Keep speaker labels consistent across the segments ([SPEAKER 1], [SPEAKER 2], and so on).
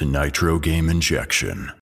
[SPEAKER 1] To Nitro Game Injection.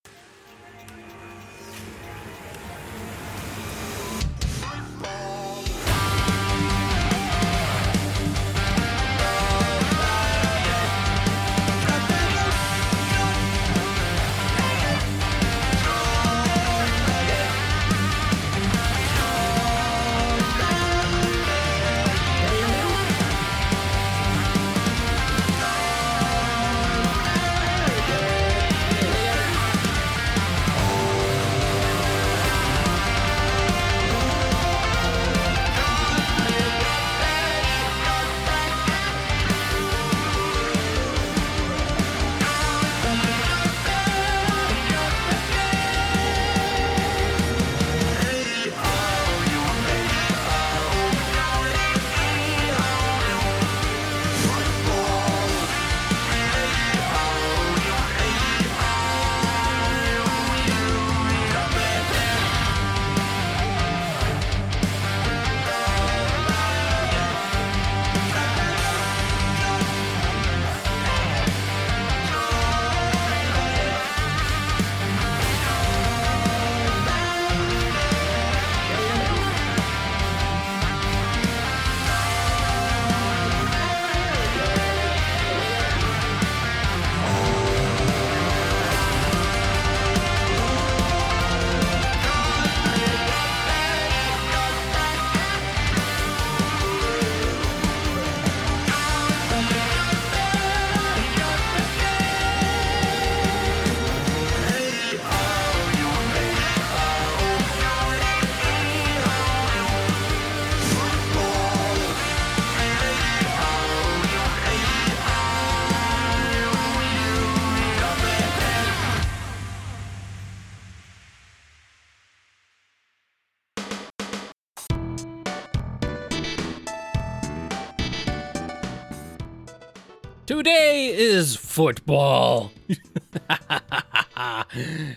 [SPEAKER 2] Football.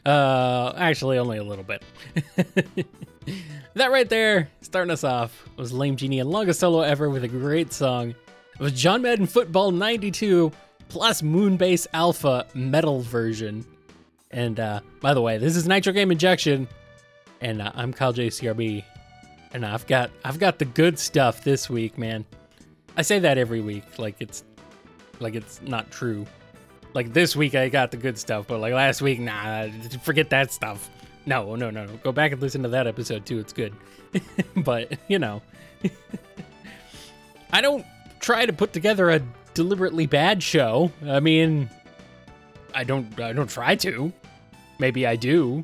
[SPEAKER 2] uh, actually, only a little bit. that right there, starting us off, was Lame Genie and longest solo ever with a great song. It was John Madden Football 92 plus Moonbase Alpha metal version. And uh, by the way, this is Nitro Game Injection, and uh, I'm Kyle JCRB, and I've got I've got the good stuff this week, man. I say that every week, like it's like it's not true. Like this week I got the good stuff, but like last week, nah, forget that stuff. No, no, no, no. Go back and listen to that episode too. It's good. but, you know, I don't try to put together a deliberately bad show. I mean, I don't I don't try to. Maybe I do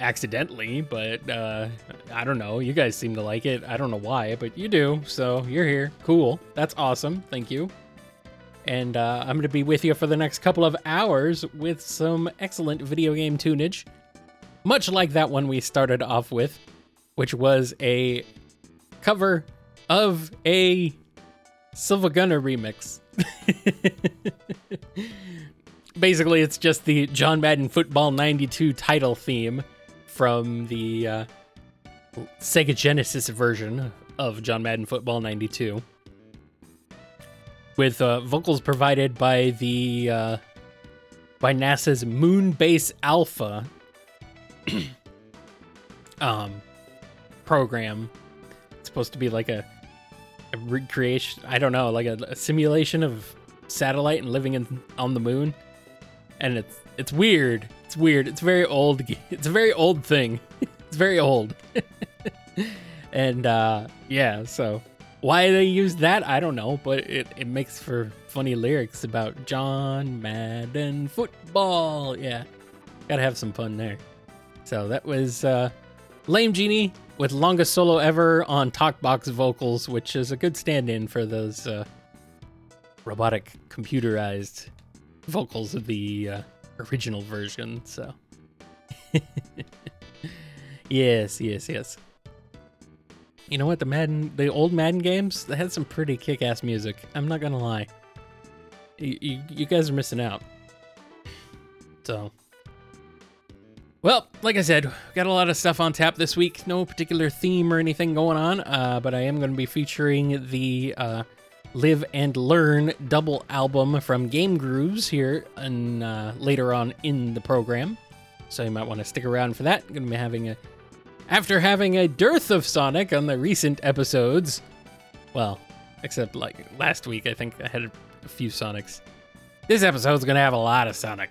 [SPEAKER 2] accidentally, but uh I don't know. You guys seem to like it. I don't know why, but you do. So, you're here. Cool. That's awesome. Thank you and uh, I'm going to be with you for the next couple of hours with some excellent video game tunage, much like that one we started off with, which was a cover of a SilvaGunner remix. Basically, it's just the John Madden Football 92 title theme from the uh, Sega Genesis version of John Madden Football 92 with uh, vocals provided by the uh, by NASA's Moonbase Alpha um, program. It's supposed to be like a, a recreation. I don't know, like a, a, simulation of satellite and living in, on the moon. And it's it's weird. It's weird. It's very old. It's a very old thing. it's very old. and uh, yeah, so why they use that, I don't know, but it, it makes for funny lyrics about John Madden football. Yeah, gotta have some fun there. So that was uh, Lame Genie with longest solo ever on Talkbox vocals, which is a good stand in for those uh, robotic computerized vocals of the uh, original version. So, yes, yes, yes. You know what? The Madden, the old Madden games, they had some pretty kick-ass music. I'm not gonna lie. You, you, you guys are missing out. So, well, like I said, got a lot of stuff on tap this week. No particular theme or anything going on, uh, but I am going to be featuring the uh, Live and Learn double album from Game Grooves here and uh, later on in the program. So you might want to stick around for that. going to be having a after having a dearth of Sonic on the recent episodes. Well, except like last week, I think I had a few Sonics. This episode's to have a lot of Sonic,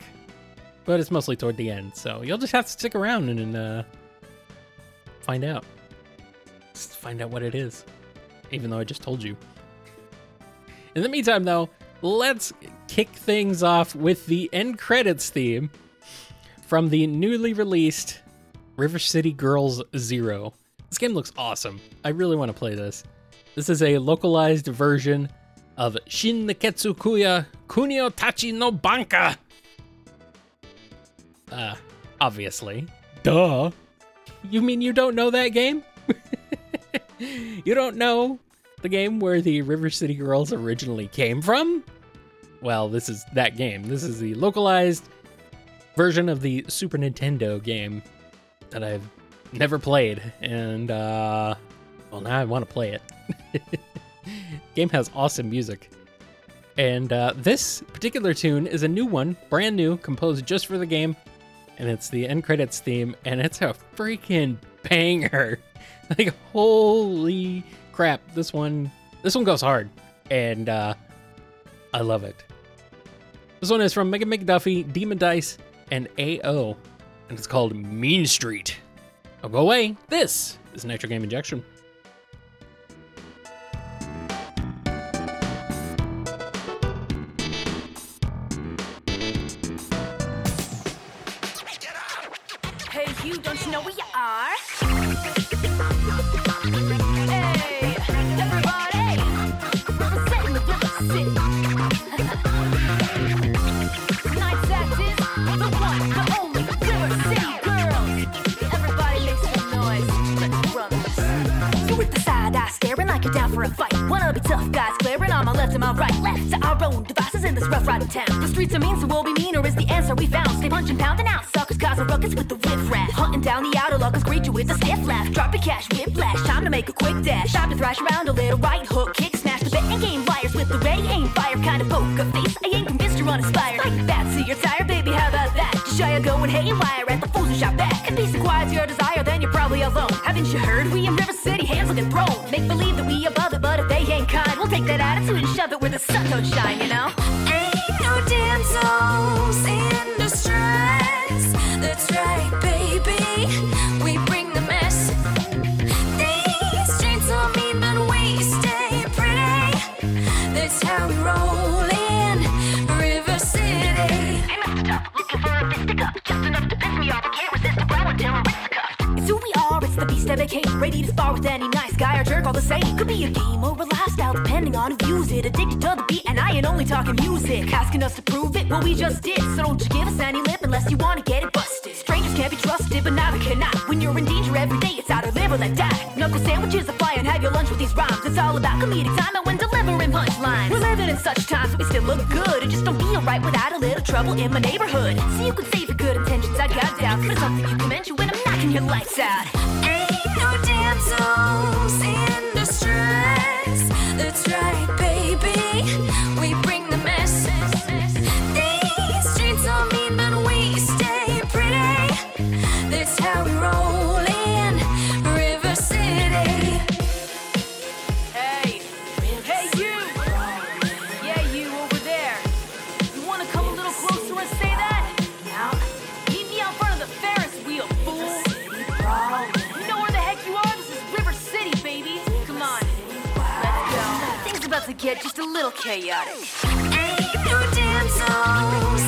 [SPEAKER 2] but it's mostly toward the end. So you'll just have to stick around and uh, find out. Just find out what it is, even though I just told you. In the meantime, though, let's kick things off with the end credits theme from the newly released River City Girls Zero. This game looks awesome. I really want to play this. This is a localized version of Shin Nekketsu Kōha Kunio Tachi no Banka. Uh, obviously. Duh. You mean you don't know that game? you don't know the game where the River City Girls originally came from? Well, this is that game. This is the localized version of the Super Nintendo game that I've never played, and uh, well, now I want to play it. game has awesome music, and uh, this particular tune is a new one, brand new, composed just for the game, and it's the end credits theme, and it's a freaking banger! like holy crap, this one, this one goes hard, and uh, I love it. This one is from Megan McDuffie, Demon Dice, and AO and it's called Mean Street. Oh, go away. This is Nitro Game Injection.
[SPEAKER 3] Devices in this rough riding town. The streets are mean, so we'll be meaner is the answer we found. Stay punching, pounding out suckers, causing ruckus with the riff raff. Hunting down the outer lockers, greet you with a stiff laugh. Drop your cash, whiplash, time to make a quick dash. Time to thrash around a little right hook, kick, smash the betting game liars with the ready aim fire kind of poker face. I ain't convinced you're uninspired. That, kind, we'll take that attitude and shove it where the sun don't shine, you know?
[SPEAKER 4] Ain't no damsels in distress. That's right, baby. We bring the mess. These streets are mean, but we stay pretty. That's how we roll in River City.
[SPEAKER 3] Hey, Mr. Tough, looking for a fisticuff. Just enough to piss me off. I can't resist the brow until I'm. It's who we are, it's the beast I became. Ready to spar with any nice guy or jerk, all the same. Could be a game or a talking music. Asking us to prove it, well, we just did. So don't you give us any lip unless you wanna get it busted. Strangers can't be trusted, but neither can I. When you're in danger every day, it's either live or let die. Knuckle sandwiches are fly have your lunch with these rhymes. It's all about comedic time and when delivering punchlines. We're living in such times that we still look good. It just don't feel right without a little trouble in my neighborhood. So you can save for good intentions, I got doubts. But something you can mention when I'm knocking your lights out.
[SPEAKER 4] Ain't no damsels in distress. That's right, baby. We bring
[SPEAKER 3] little chaotic.
[SPEAKER 4] Damsels in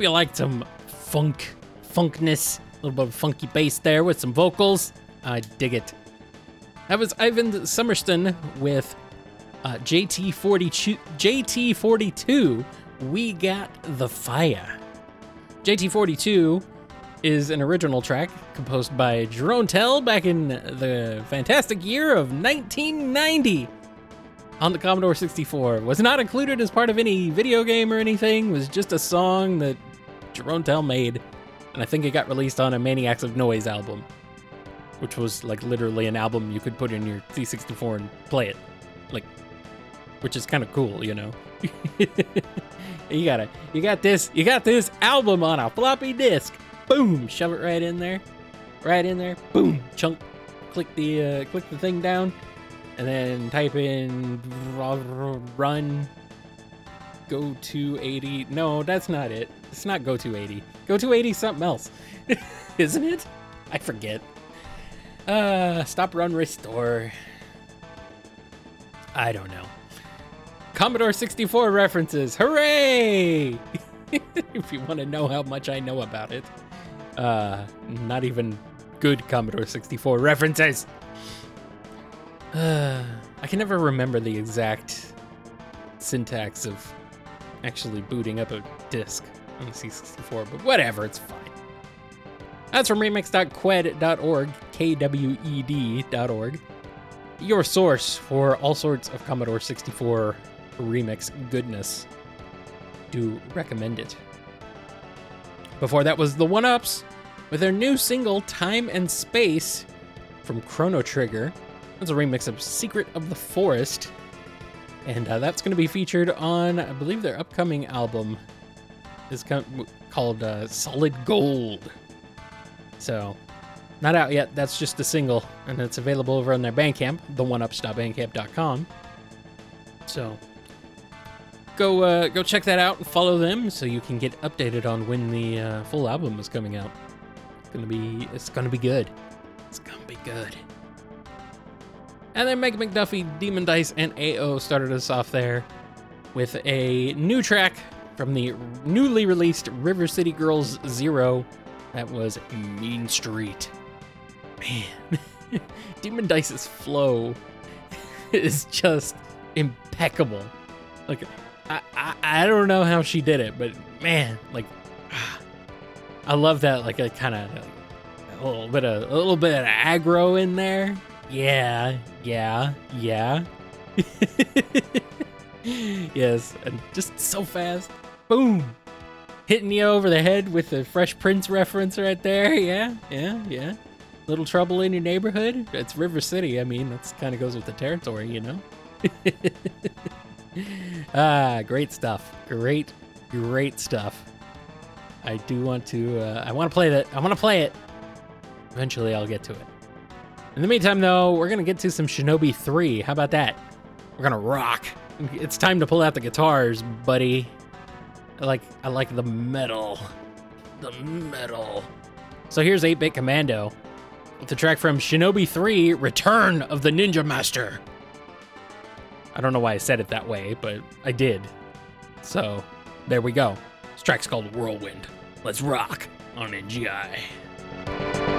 [SPEAKER 2] Hope you liked some funk, funkness, a little bit of funky bass there with some vocals. I dig it. That was Ivan Summerston with uh, JT42. JT42. We got the fire. JT42 is an original track composed by Jeroen Tel back in the fantastic year of 1990 on the Commodore 64. Was not included as part of any video game or anything. Was just a song that Jeroen Tel made, and I think it got released on a Maniacs of Noise album, which was like literally an album you could put in your C64 and play it, like, which is kind of cool, you know. you got to you got this, you got this album on a floppy disk. Boom, shove it right in there, right in there. Boom, chunk. Click the uh, click the thing down, and then type in run go to 80 no that's not it. It's not go to 80 go to 80 something else isn't it? I forget. Uh stop run restore. I don't know. Commodore 64 references. Hooray! If you want to know how much i know about it. Uh not even good commodore 64 references. Uh, i can never remember the exact syntax of actually booting up a disk on the C64, but whatever, it's fine. That's from remix.kwed.org, K-W-E-D.org. Your source for all sorts of Commodore 64 remix goodness. Do recommend it. Before that was the One Ups with their new single Time and Space from Chrono Trigger. That's a remix of Secret of the Forest and uh, that's going to be featured on, I believe, their upcoming album is co- called uh, Solid Gold. So, not out yet. That's just a single, and it's available over on their Bandcamp, theoneups.bandcamp.com. So, go uh, go check that out and follow them so you can get updated on when the uh, full album is coming out. It's gonna be it's gonna be good. It's gonna be good. And then Meg McDuffie, Demon Dice, and AO started us off there with a new track from the newly released River City Girls Zero. That was Mean Street. Man, Demon Dice's flow is just impeccable. Like, I, I, I don't know how she did it, but man, like, I love that. Like, a kind of a little bit of a little bit of aggro in there. Yeah, yeah, yeah. yes, and just so fast. Boom. Hitting you over the head with the Fresh Prince reference right there. Yeah, yeah, yeah. Little trouble in your neighborhood. It's River City. I mean, that's kind of goes with the territory, you know? ah, great stuff. Great, great stuff. I do want to, uh, I want to play that. I want to play it. Eventually, I'll get to it. In the meantime, though, we're gonna get to some Shinobi 3. How about that? We're gonna rock. It's time to pull out the guitars, buddy. I like I like the metal. The metal. So here's 8-Bit Commando with the track from Shinobi 3, Return of the Ninja Master. I don't know why I said it that way, but I did. So, there we go. This track's called Whirlwind. Let's rock on NGI.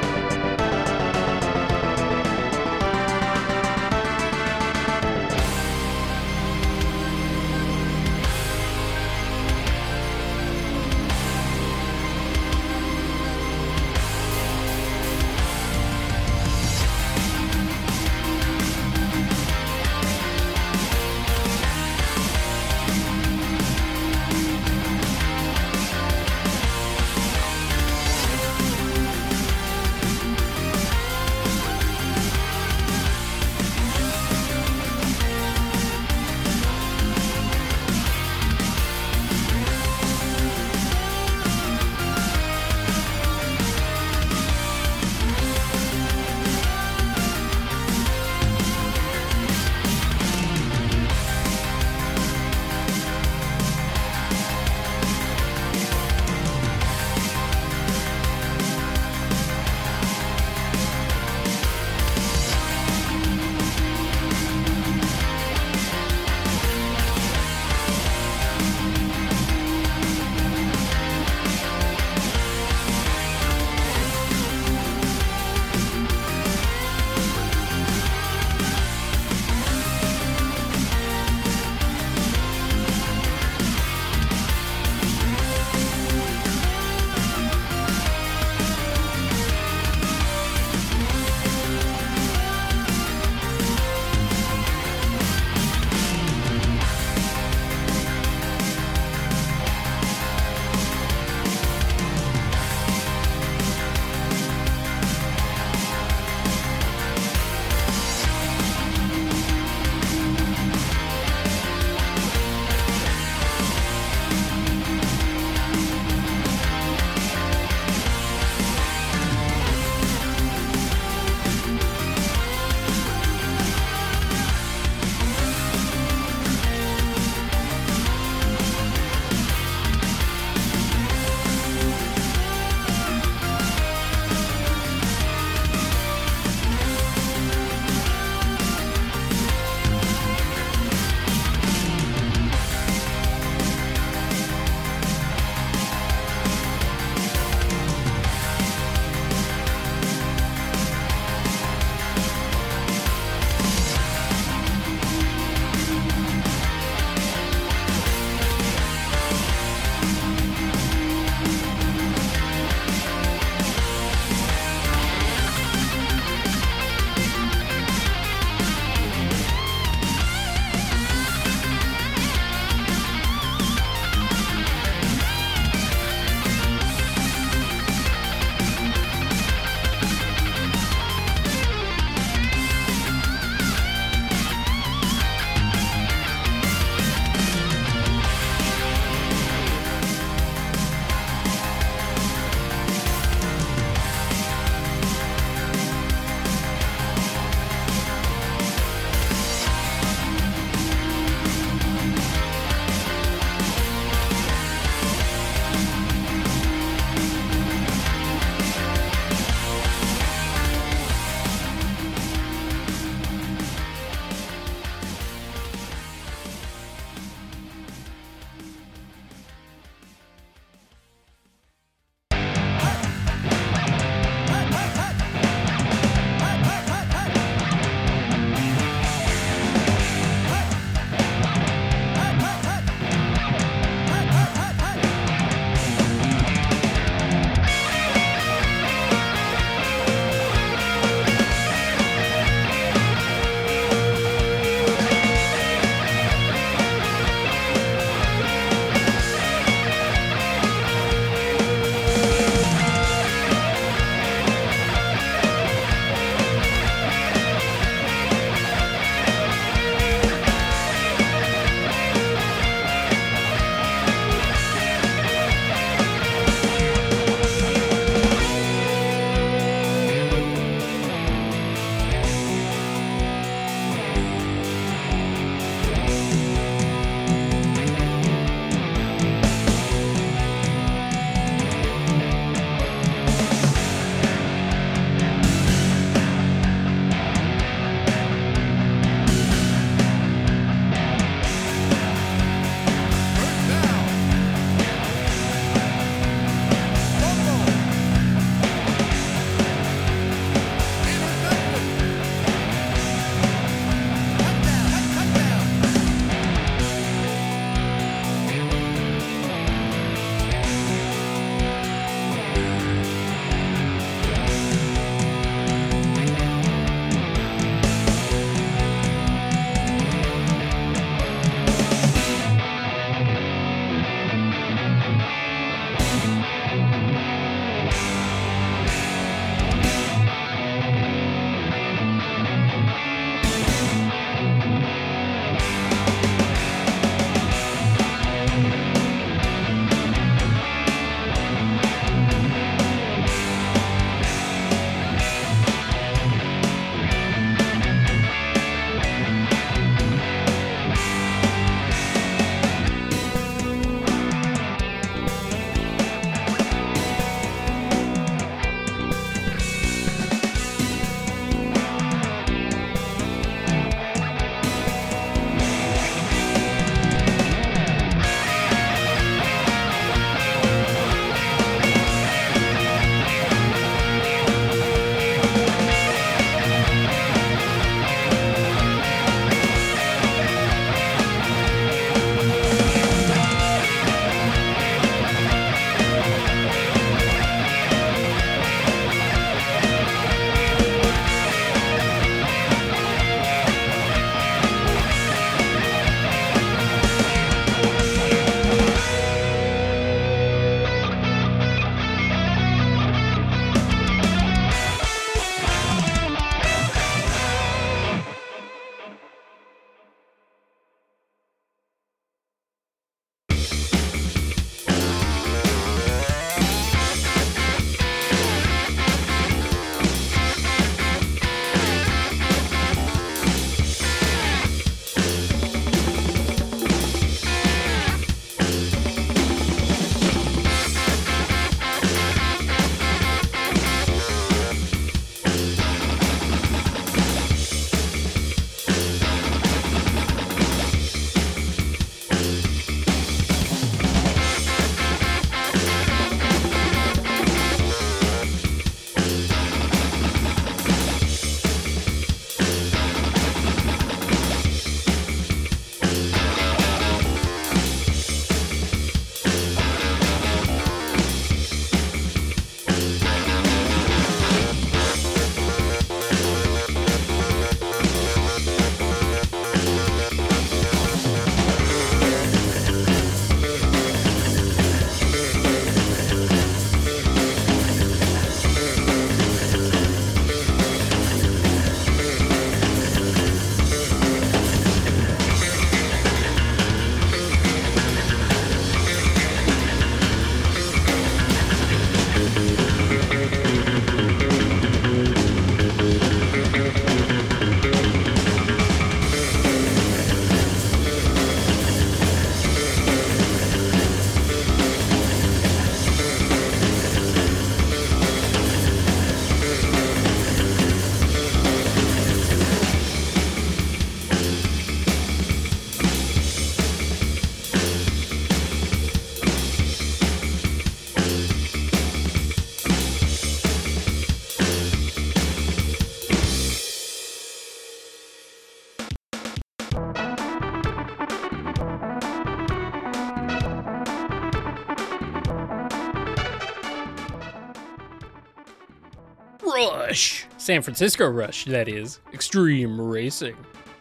[SPEAKER 2] San Francisco Rush, that is. Extreme racing.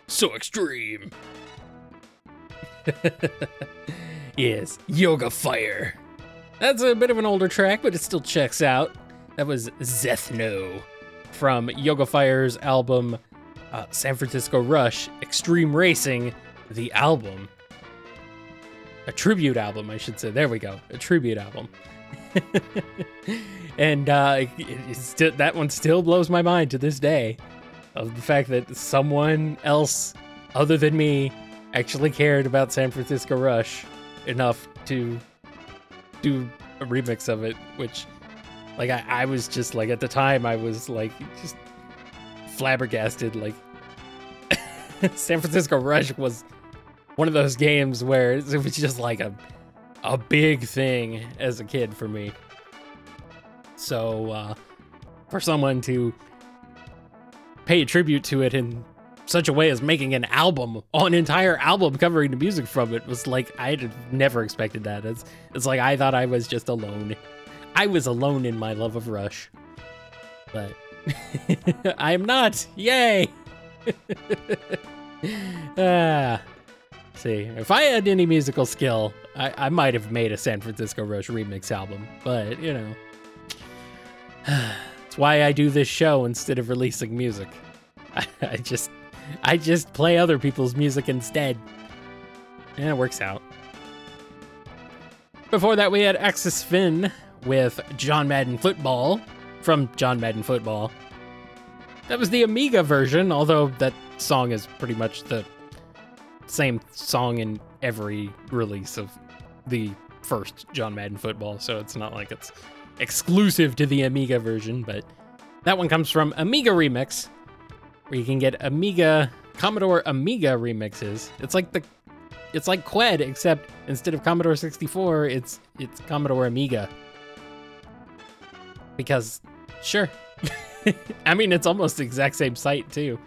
[SPEAKER 2] So extreme. yes, Yoga Fire. That's a bit of an older track, but it still checks out. That was Zethno from Yoga Fire's album uh, San Francisco Rush Extreme Racing, the album. A tribute album, I should say. There we go. A tribute album. and uh, it, still, that one still blows my mind to this day of the fact that someone else other than me actually cared about San Francisco Rush enough to do a remix of it, which like I, I was just like at the time I was like just flabbergasted like San Francisco Rush was one of those games where it was just like a a big thing as a kid for me. So uh for someone to pay tribute to it in such a way as making an album, an entire album covering the music from it was like I'd never expected that. It's it's like I thought I was just alone. I was alone in my love of Rush. But I'm not. Yay. ah. See, if I had any musical skill, I, I might have made a San Francisco Rush remix album. But, you know. That's why I do this show instead of releasing music. I, I just I just play other people's music instead. And it works out. Before that, we had Axis Finn with John Madden Football from John Madden Football. That was the Amiga version, although that song is pretty much the same song in every release of the first John Madden Football, so it's not like it's exclusive to the Amiga version, but that one comes from Amiga Remix, where you can get Amiga Commodore Amiga remixes. It's like the it's like Kwed, except instead of Commodore 64, it's it's Commodore Amiga. Because sure. I mean it's almost the exact same site too.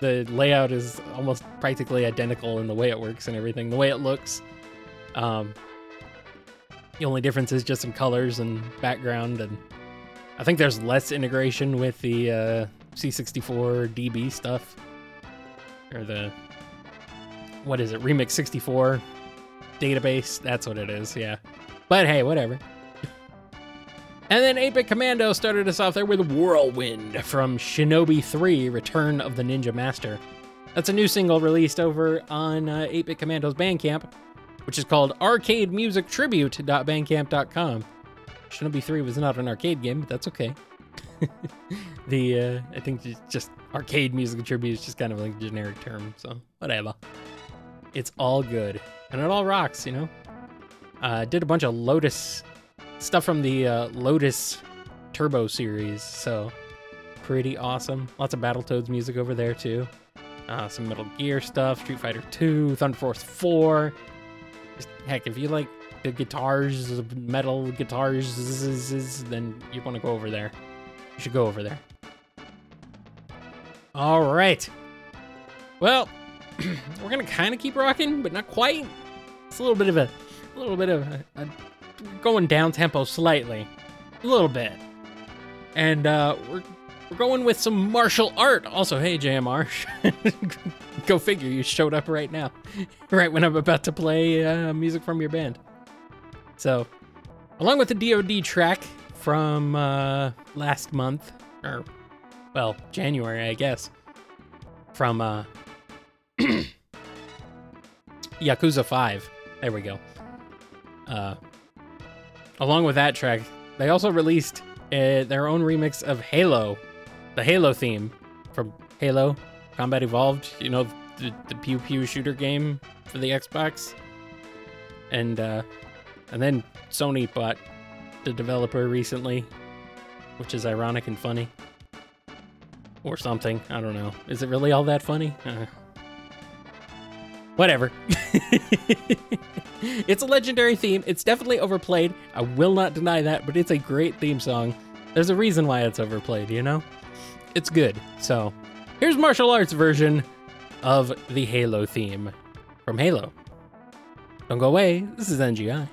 [SPEAKER 2] The layout is almost practically identical in the way it works and everything, the way it looks. Um the only difference is just some colors and background and I think there's less integration with the uh, C64 DB stuff. Or the what is it? Remix 64 database? That's what it is yeah. But hey whatever and then 8-bit commando started us off there with whirlwind from shinobi 3 return of the ninja master that's a new single released over on uh, 8-bit commando's bandcamp which is called arcademusictribute.bandcamp.com shinobi 3 was not an arcade game but that's okay the uh, I think just arcade music tribute is just kind of like a generic term, so whatever. It's all good and it all rocks, you know. Uh, did a bunch of Lotus stuff from the uh, Lotus Turbo series, so pretty awesome. Lots of Battletoads music over there too. Uh, some Metal Gear stuff, Street Fighter 2, Thunder Force 4. Just, heck, if you like the guitars, metal guitars, then you want to go over there. You should go over there. All right. Well, we're gonna kind of keep rocking, but not quite. It's a little bit of a, a little bit of a, a going down tempo slightly, a little bit, and uh, we're we're going with some martial art. Also, hey JMR, go figure, you showed up right now, right when I'm about to play uh, music from your band. So, along with the DoD track from uh, last month, or well, January, I guess, from uh, Yakuza 5. There we go. Uh, along with that track, they also released uh, their own remix of Halo, the Halo theme from Halo Combat Evolved. You know, the, the pew pew shooter game for the Xbox. And uh, and then Sony bought the developer recently, which is ironic and funny. Or something. I don't know. Is it really all that funny? Whatever. it's a legendary theme. It's definitely overplayed. I will not deny that, but it's a great theme song. There's a reason why it's overplayed, you know? It's good. So, here's martial arts version of the Halo theme from Halo. Don't go away. This is NGI.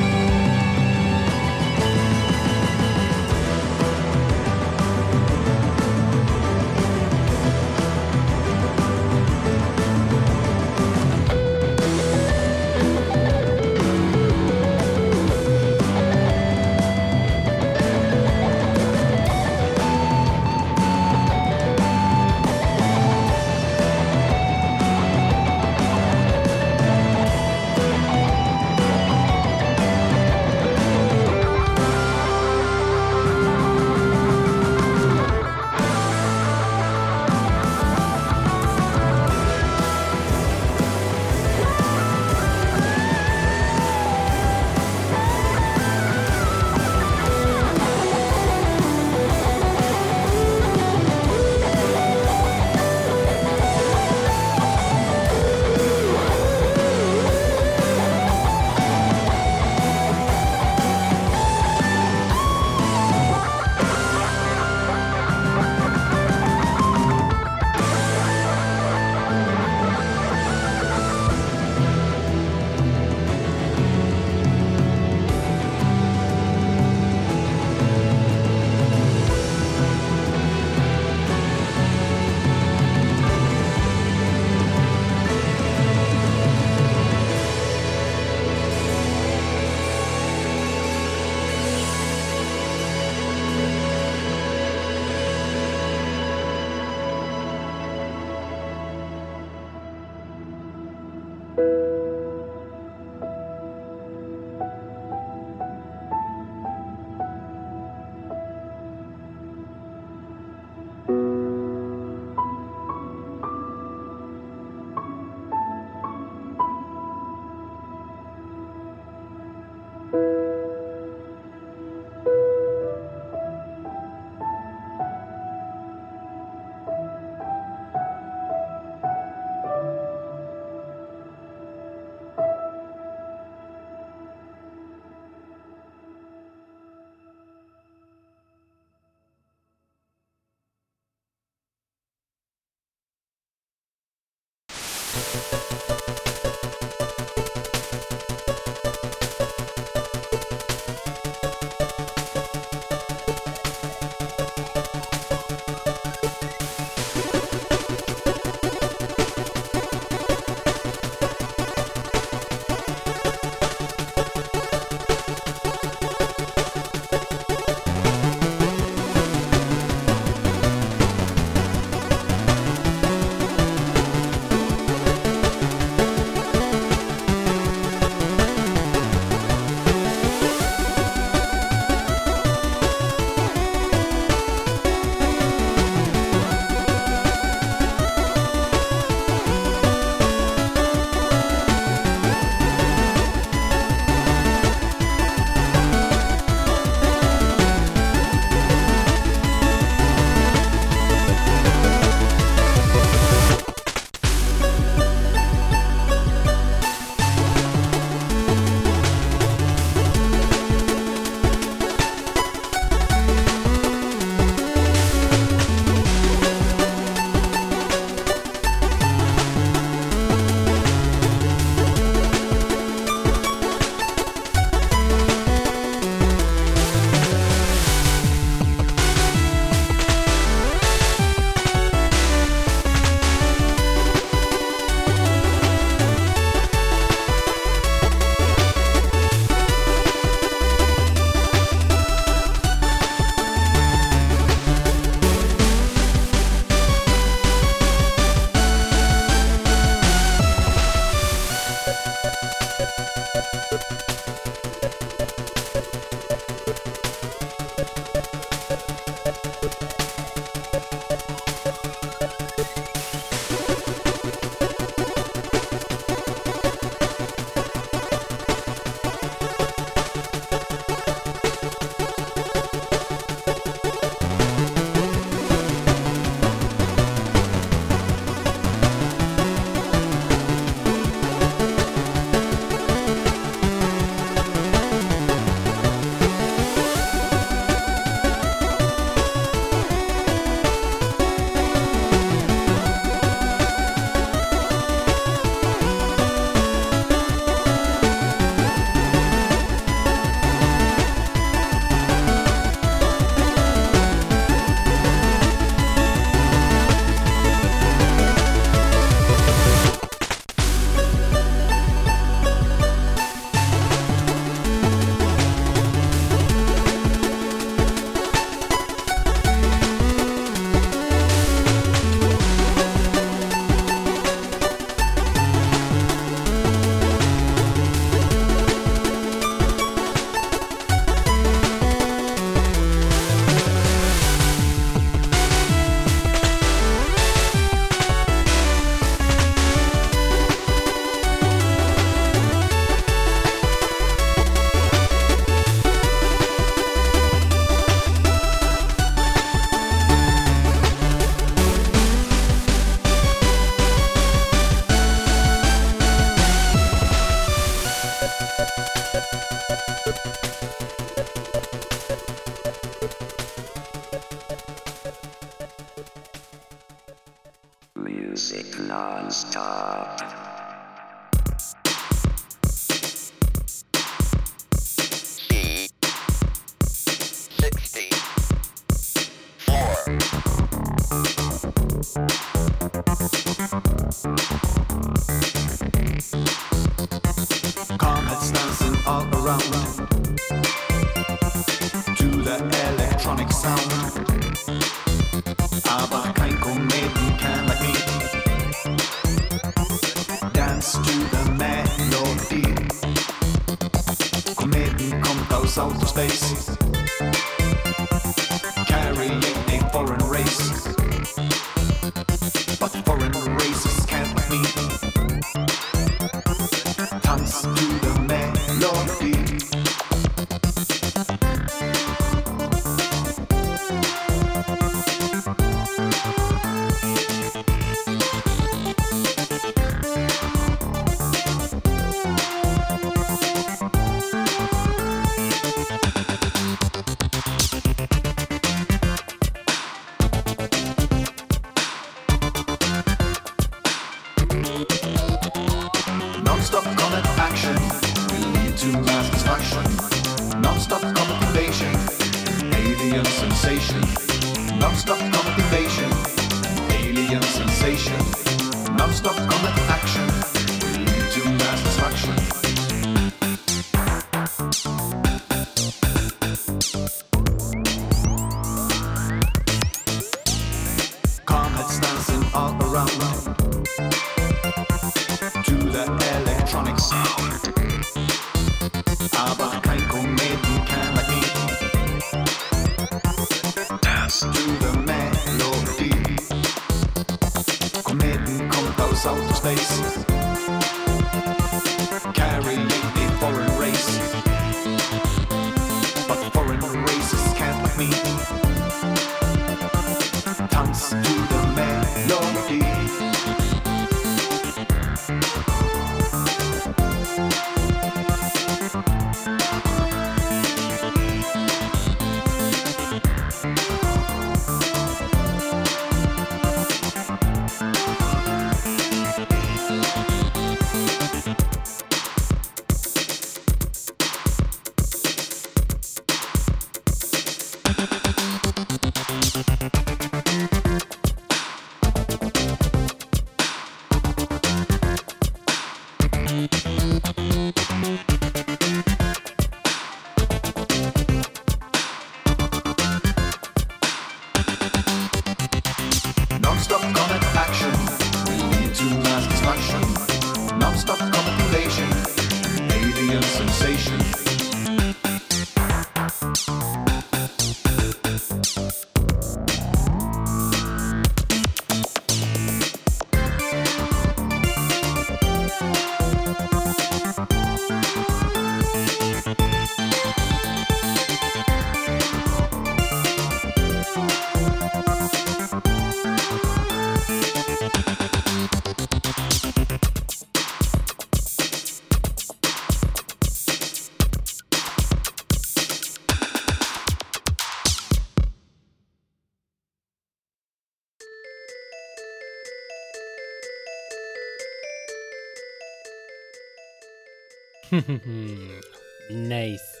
[SPEAKER 2] nice.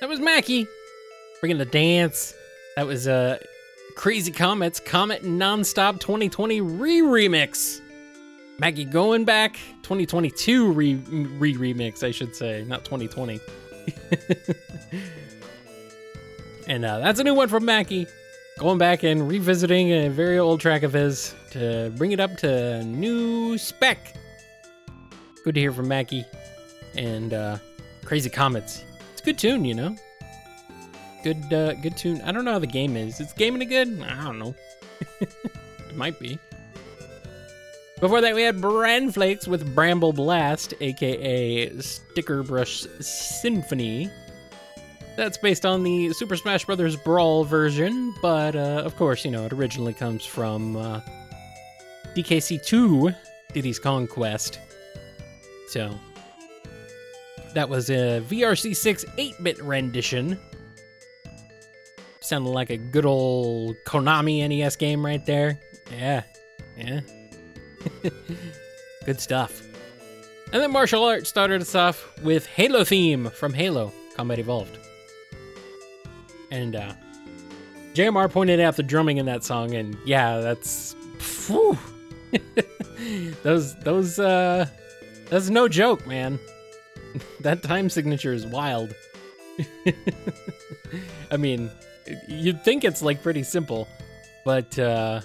[SPEAKER 2] That was Mackie bringing the dance. That was uh, Crazy Comets Comet Nonstop 2020 re remix. Mackie going back 2022 re re remix, I should say, not 2020. and uh, that's a new one from Mackie. Going back and revisiting a very old track of his to bring it up to new spec. Good to hear from Mackie and uh, Crazy Comets. It's a good tune, you know. Good, uh, good tune. I don't know how the game is. It's gaming any good? I don't know. it might be. Before that, we had Bran Flakes with Bramble Blast, aka Sticker Brush Symphony. That's based on the Super Smash Bros. Brawl version, but uh, of course, you know, it originally comes from uh, DKC2, Diddy's Kong Quest. So, that was a VRC6 8 bit rendition. Sounded like a good old Konami NES game right there. Yeah, yeah. good stuff. And then Martial Arts started us off with Halo theme from Halo Combat Evolved. And uh, JMR pointed out the drumming in that song, and yeah, that's. Those, those, uh. That's no joke, man. that time signature is wild. I mean, you'd think it's like pretty simple, but uh,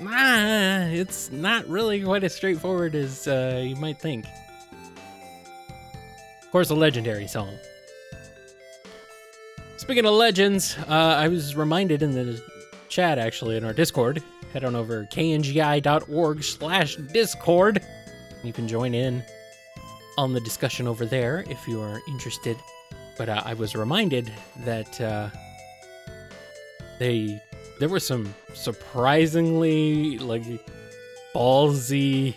[SPEAKER 2] nah, it's not really quite as straightforward as uh, you might think. Of course, a legendary song. Speaking of legends, uh, I was reminded in the chat actually in our Discord. Head on over kngi.org slash discord. You can join in on the discussion over there if you are interested. But uh, I was reminded that uh, they there were some surprisingly like ballsy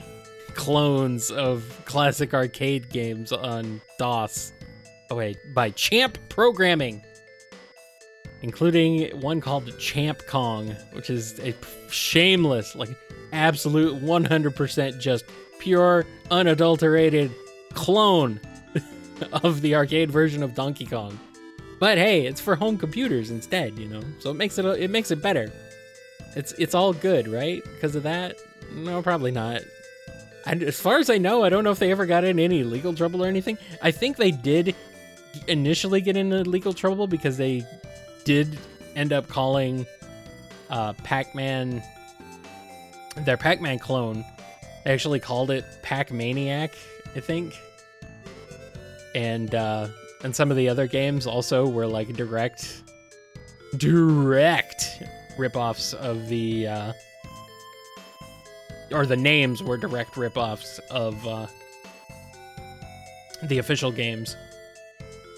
[SPEAKER 2] clones of classic arcade games on DOS. Oh wait, by Champ Programming, including one called Champ Kong, which is a shameless, like absolute 100% just pure, unadulterated clone of the arcade version of Donkey Kong. But hey, it's for home computers instead, you know. So it makes it it makes it better. It's it's all good, right? Because of that? No, probably not. And as far as I know, I don't know if they ever got in any legal trouble or anything. I think they did initially get into legal trouble because they did end up calling uh, Pac-Man their Pac-Man clone. They actually called it Pac-Maniac, I think. And uh, and some of the other games also were like direct direct ripoffs of the uh, or the names were direct ripoffs of uh, the official games.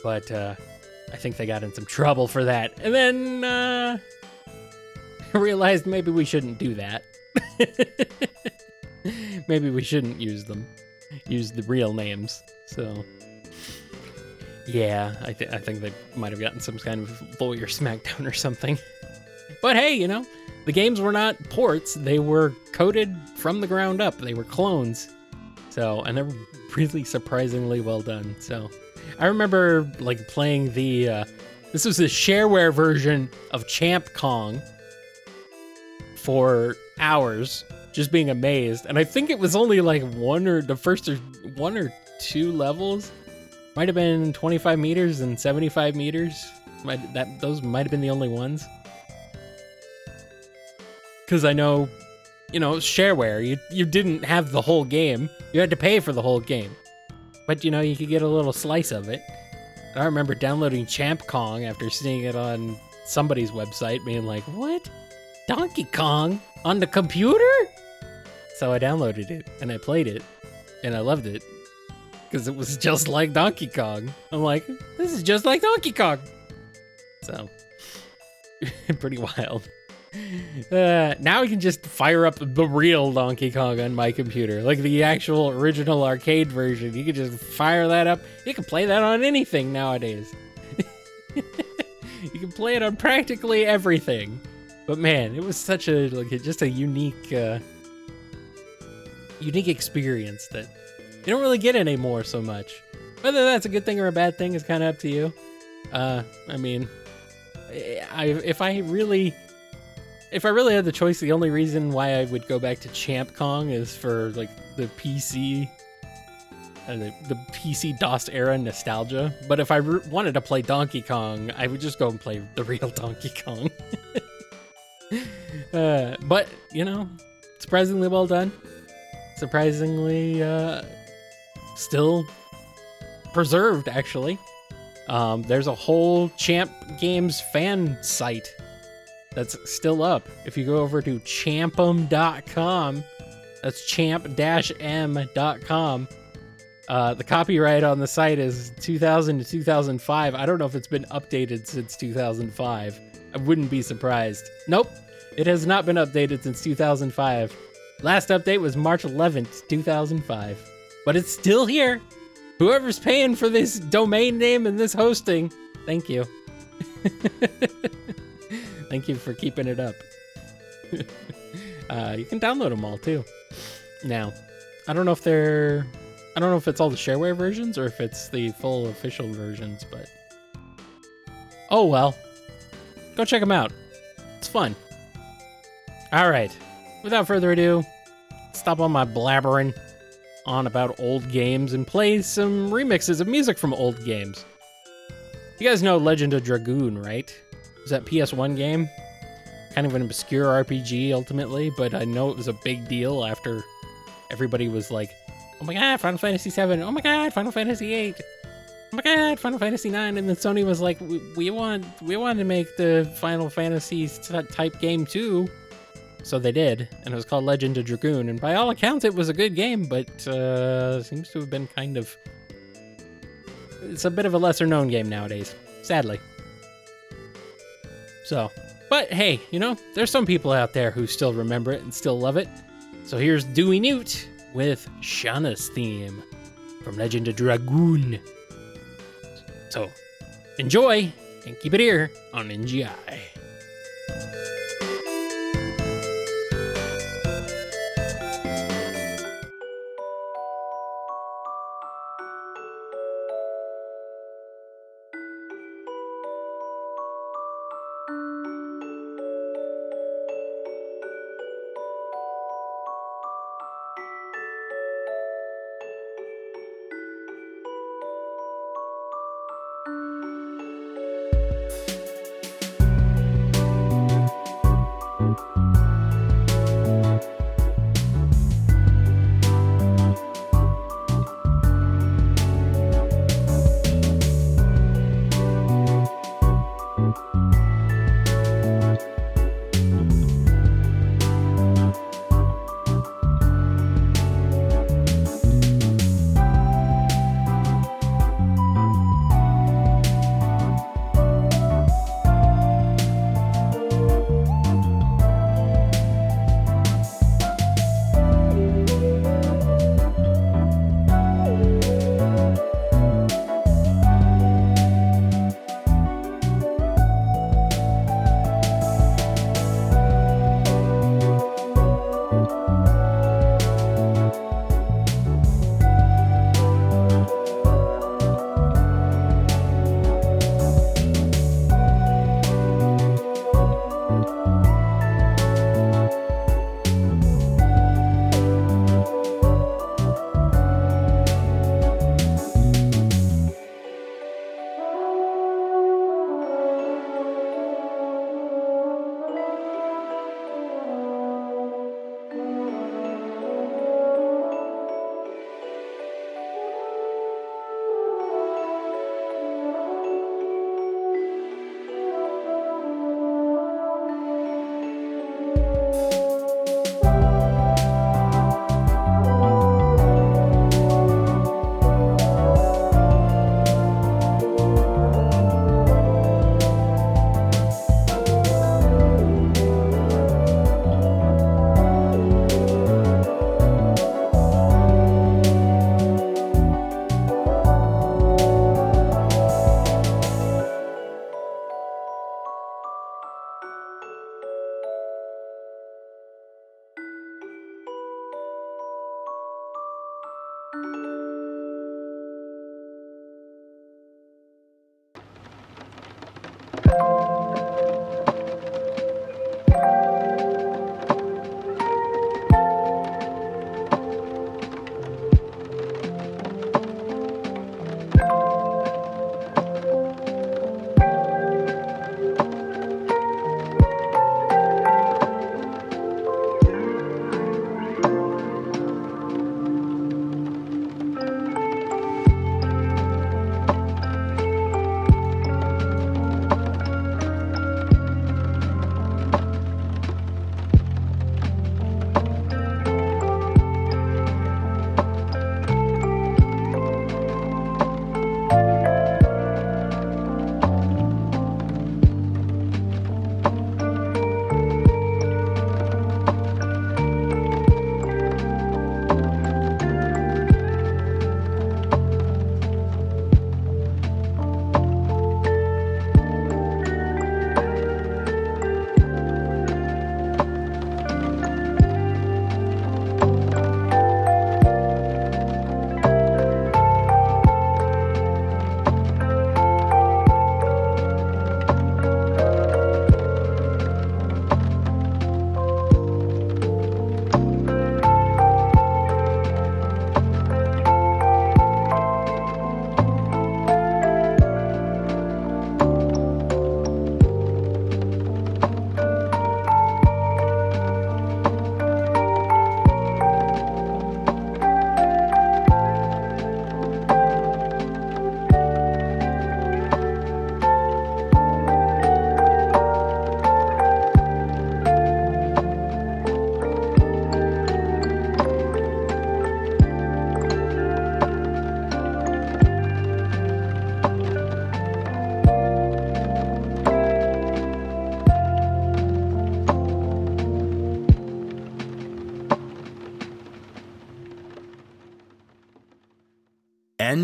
[SPEAKER 2] But uh, I think they got in some trouble for that. And then uh, realized maybe we shouldn't do that. maybe we shouldn't use them. Use the real names. So yeah, I, th- I think they might have gotten some kind of lawyer smackdown or something. But hey, you know, the games were not ports, they were coded from the ground up. They were clones. So, and they're really surprisingly well done. So, I remember like playing the uh this was the shareware version of Champ Kong for hours, just being amazed. And I think it was only like one or the first or one or two levels. Might have been 25 meters and 75 meters. Might that those might have been the only ones. Cause I know, you know, shareware, you you didn't have the whole game. You had to pay for the whole game. But you know, you could get a little slice of it. And I remember downloading Champ Kong after seeing it on somebody's website, being like, "What? Donkey Kong on the computer?" So I downloaded it and I played it, and I loved it because it was just like Donkey Kong. I'm like, this is just like Donkey Kong. So, pretty wild. Uh, now we can just fire up the real Donkey Kong on my computer, like the actual original arcade version. You can just fire that up. You can play that on anything nowadays. you can play it on practically everything. But man, it was such a like just a unique, uh, unique experience that you don't really get anymore so much. Whether that's a good thing or a bad thing is kind of up to you. Uh, I mean, I if I really if I really had the choice, the only reason why I would go back to Champ Kong is for like the PC, uh, the, the PC DOS era nostalgia. But if I re- wanted to play Donkey Kong, I would just go and play the real Donkey Kong. uh, but you know, surprisingly well done. Surprisingly, uh, still preserved actually. Um, there's a whole Champ Games fan site that's still up. If you go over to champum.com, that's champ-m.com. Uh, the copyright on the site is 2000 to 2005. I don't know if it's been updated since 2005. I wouldn't be surprised. Nope, it has not been updated since 2005. Last update was March 11th, 2005. But it's still here. Whoever's paying for this domain name and this hosting, thank you. Thank you for keeping it up. uh, you can download them all too. Now, I don't know if they're, I don't know if it's all the shareware versions or if it's the full official versions, but oh well. Go check them out. It's fun. All right. Without further ado, stop on my blabbering on about old games and play some remixes of music from old games. You guys know Legend of Dragoon, right? was that PS1 game. Kind of an obscure RPG ultimately, but I know it was a big deal after everybody was like, "Oh my god, Final Fantasy 7! Oh my god, Final Fantasy 8! Oh my god, Final Fantasy 9!" And then Sony was like, "We, we want we want to make the Final Fantasy type game too." So they did, and it was called Legend of Dragoon. And by all accounts, it was a good game, but uh, seems to have been kind of it's a bit of a lesser known game nowadays, sadly. So, but hey, you know, there's some people out there who still remember it and still love it. So here's Dewey Newt with Shana's theme from Legend of Dragoon. So, enjoy and keep it here on NGI.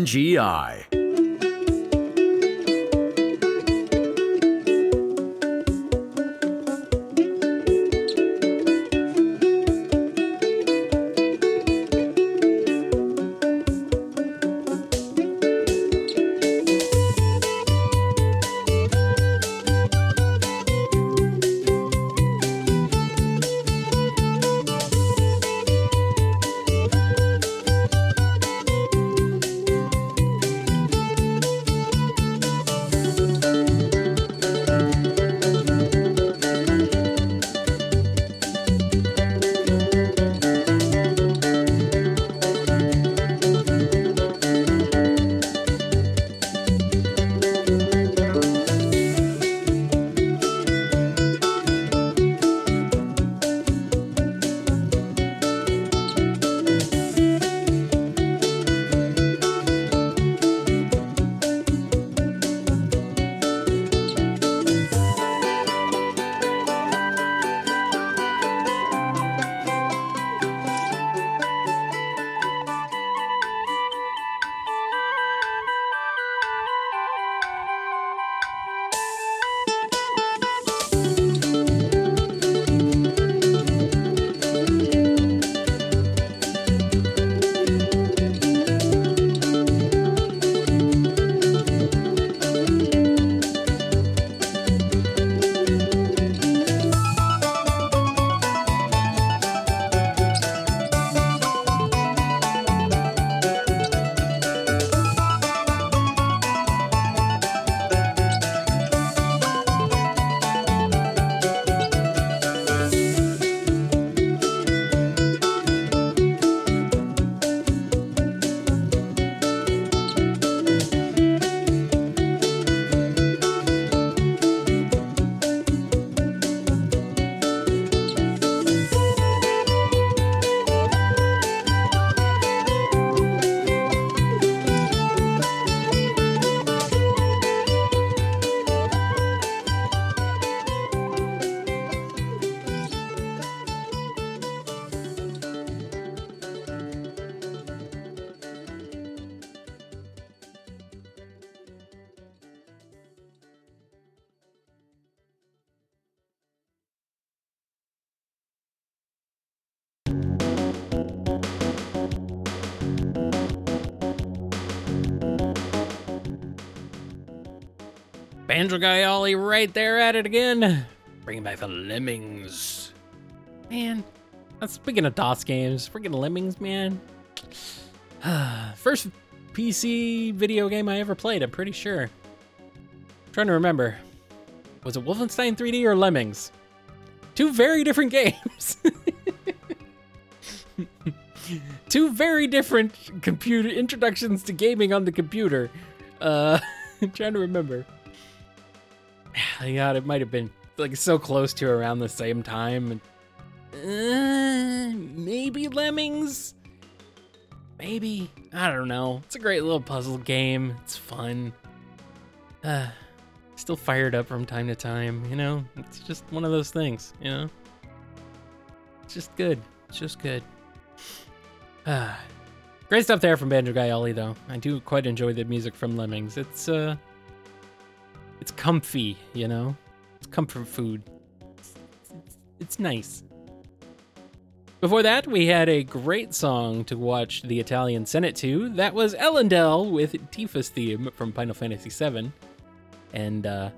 [SPEAKER 1] NGI.
[SPEAKER 2] Guy Ollie right there at it again. Bringing back the Lemmings. Man, speaking of DOS games, freaking Lemmings, man. First PC video game I ever played, I'm pretty sure. trying to remember. Was it Wolfenstein 3D or Lemmings? Two very different games. Two very different computer introductions to gaming on the computer. Uh, I'm trying to remember. God, it might have been like so close to around the same time. Uh, maybe Lemmings. Maybe I don't know. It's a great little puzzle game. It's fun. Uh, still fired up from time to time. You know, it's just one of those things. You know, it's just good. It's just good. Ah, great stuff there from Banjo Guy Ollie, though. I do quite enjoy the music from Lemmings. It's uh, it's comfy. You know, it's comfort food. It's, it's, it's nice. Before that, we had a great song to watch the Italian Senate to. That was Ellendale with Tifa's theme from Final Fantasy VII. And uh,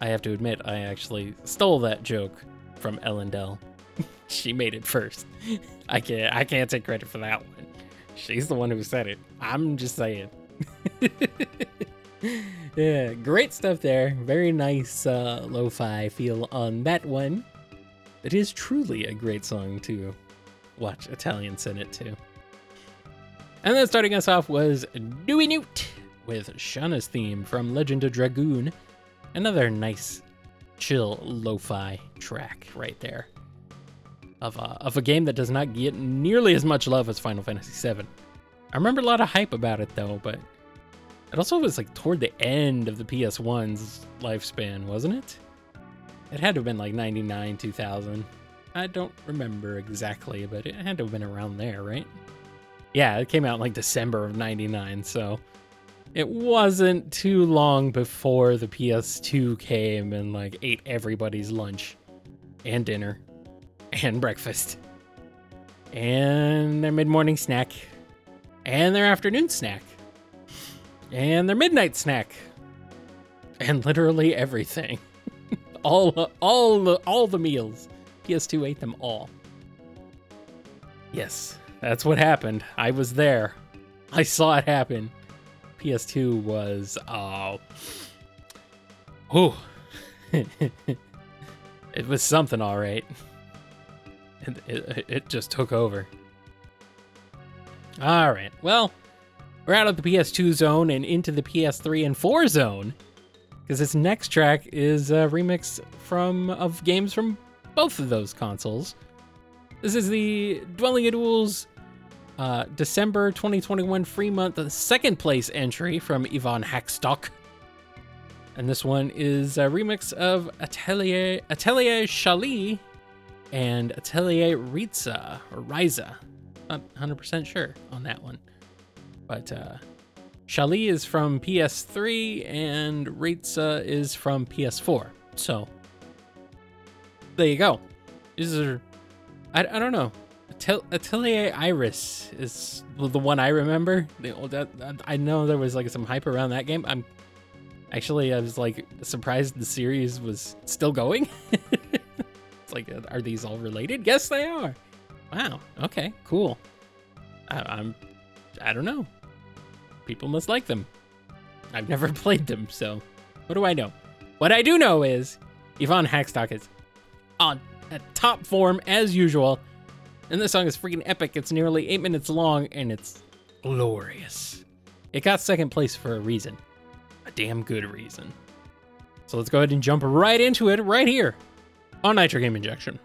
[SPEAKER 2] I have to admit, I actually stole that joke from Ellendale. she made it first. I can't. I can't take credit for that one. She's the one who said it. I'm just saying. yeah, great stuff there. Very nice uh, lo-fi feel on that one. It is truly a great song to watch Italian Senate too. And then starting us off was Dewey Newt with Shana's theme from Legend of Dragoon. Another nice, chill lo-fi track right there of a, of a game that does not get nearly as much love as Final Fantasy VII. I remember a lot of hype about it though, but it also was like toward the end of the PS1's lifespan, wasn't it? It had to have been like 99, 2000. I don't remember exactly, but it had to have been around there, right? Yeah, it came out in like December of 99, so it wasn't too long before the PS2 came and like ate everybody's lunch and dinner and breakfast and their mid-morning snack and their afternoon snack and their midnight snack and literally everything. all all all the meals. PS2 ate them all. Yes, that's what happened. I was there. I saw it happen. PS2 was uh Oh. it was something all right. It, it, it just took over. All right. Well, we're out of the PS2 zone and into the PS3 and 4 zone because this next track is a remix from of games from both of those consoles. This is the Dwelling of Duels uh, December 2021 free month second place entry from Ivan Hakštok. And this one is a remix of Atelier Atelier Shallie and Atelier Ritza or Ryza. Not 100% sure on that one. But uh, Shallie is from PS3 and Ritza is from PS4. So there you go. These are, I, I don't know. Atelier Iris is the one I remember. I know there was like some hype around that game. I'm actually I was like surprised the series was still going. it's like, are these all related? Yes, they are. Wow. Okay. Cool. I, I'm. I don't know. People must like them. I've never played them, so what do I know? What I do know is Ivan Hakštok is on top form as usual. And this song is freaking epic. It's nearly eight minutes long and it's glorious. It got second place for a reason, a damn good reason. So let's go ahead and jump right into it right here on Nitro Game Injection.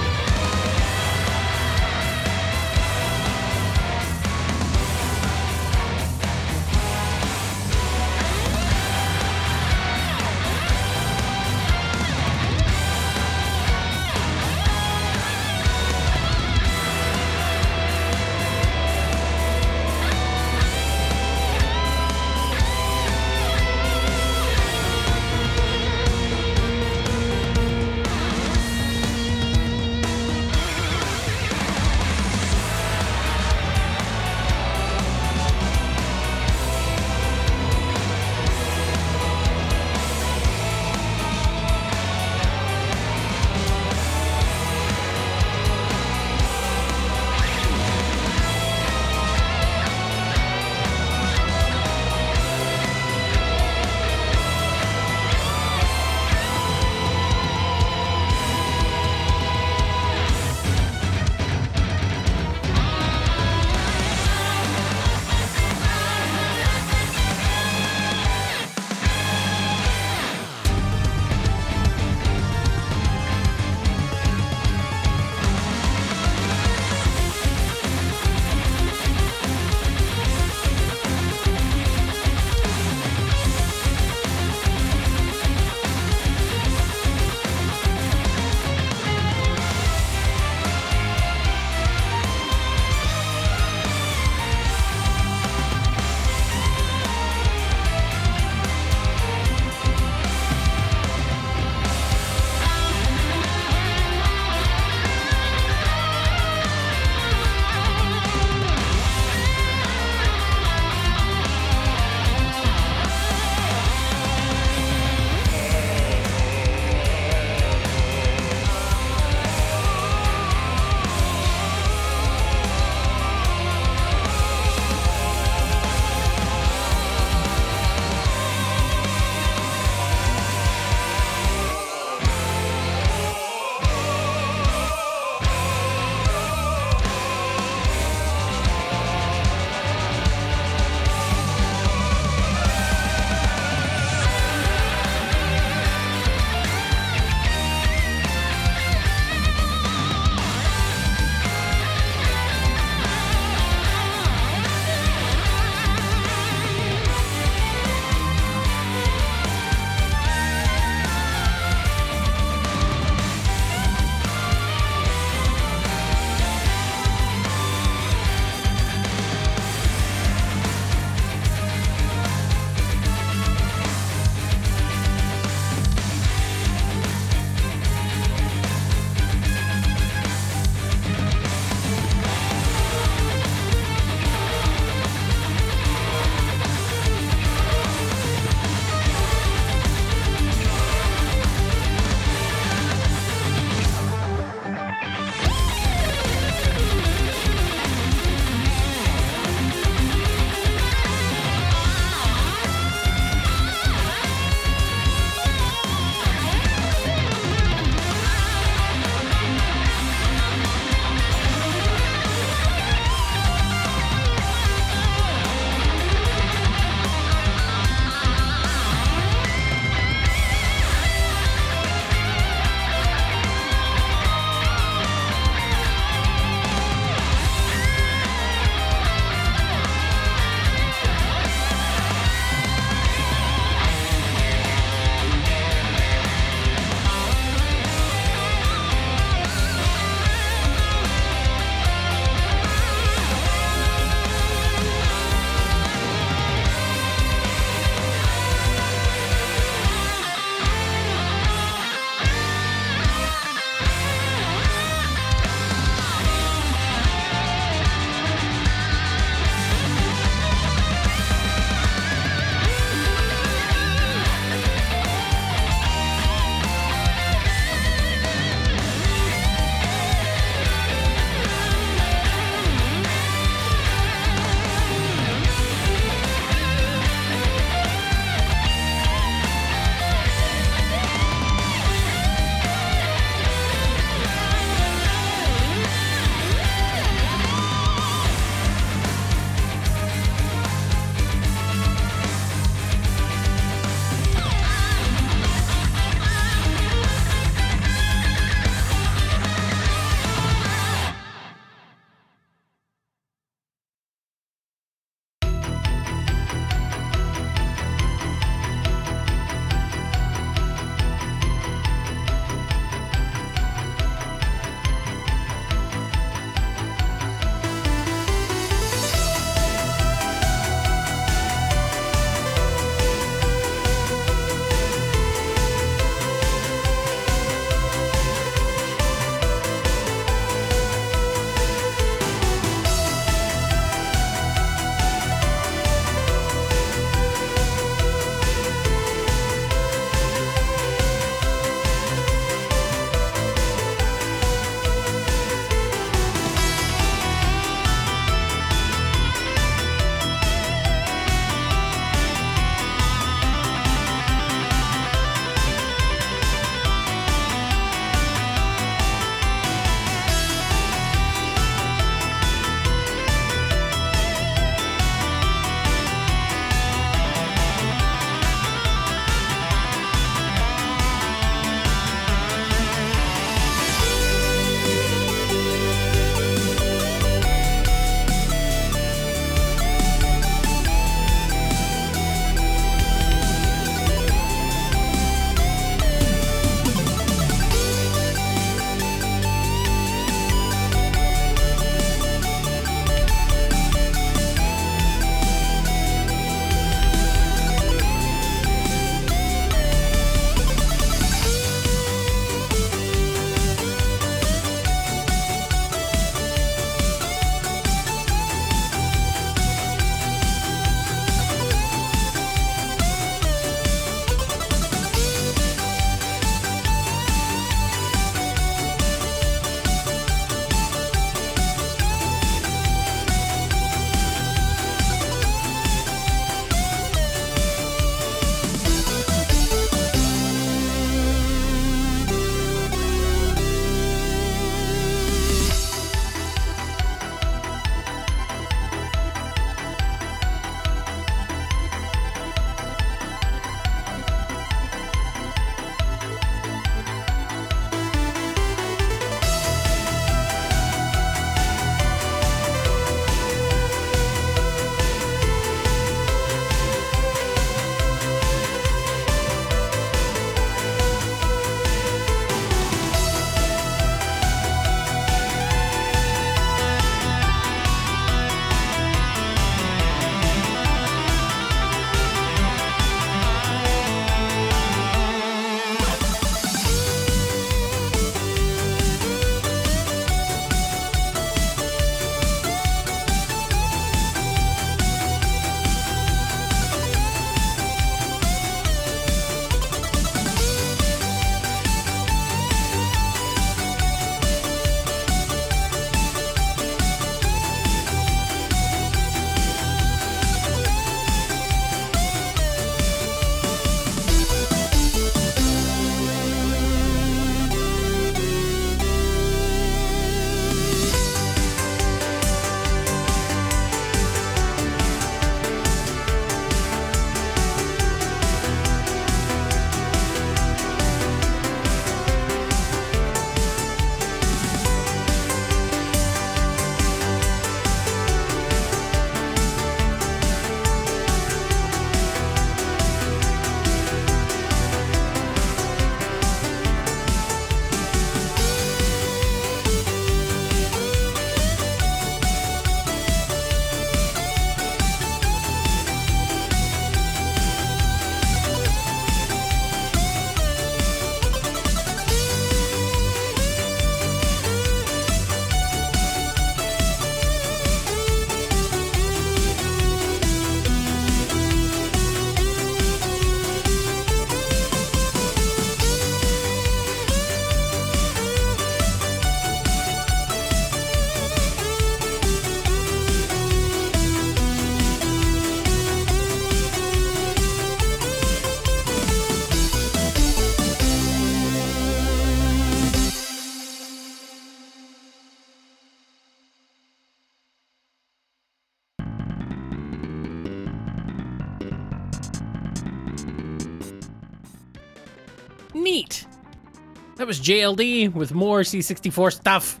[SPEAKER 2] That was JLD with more C64 stuff.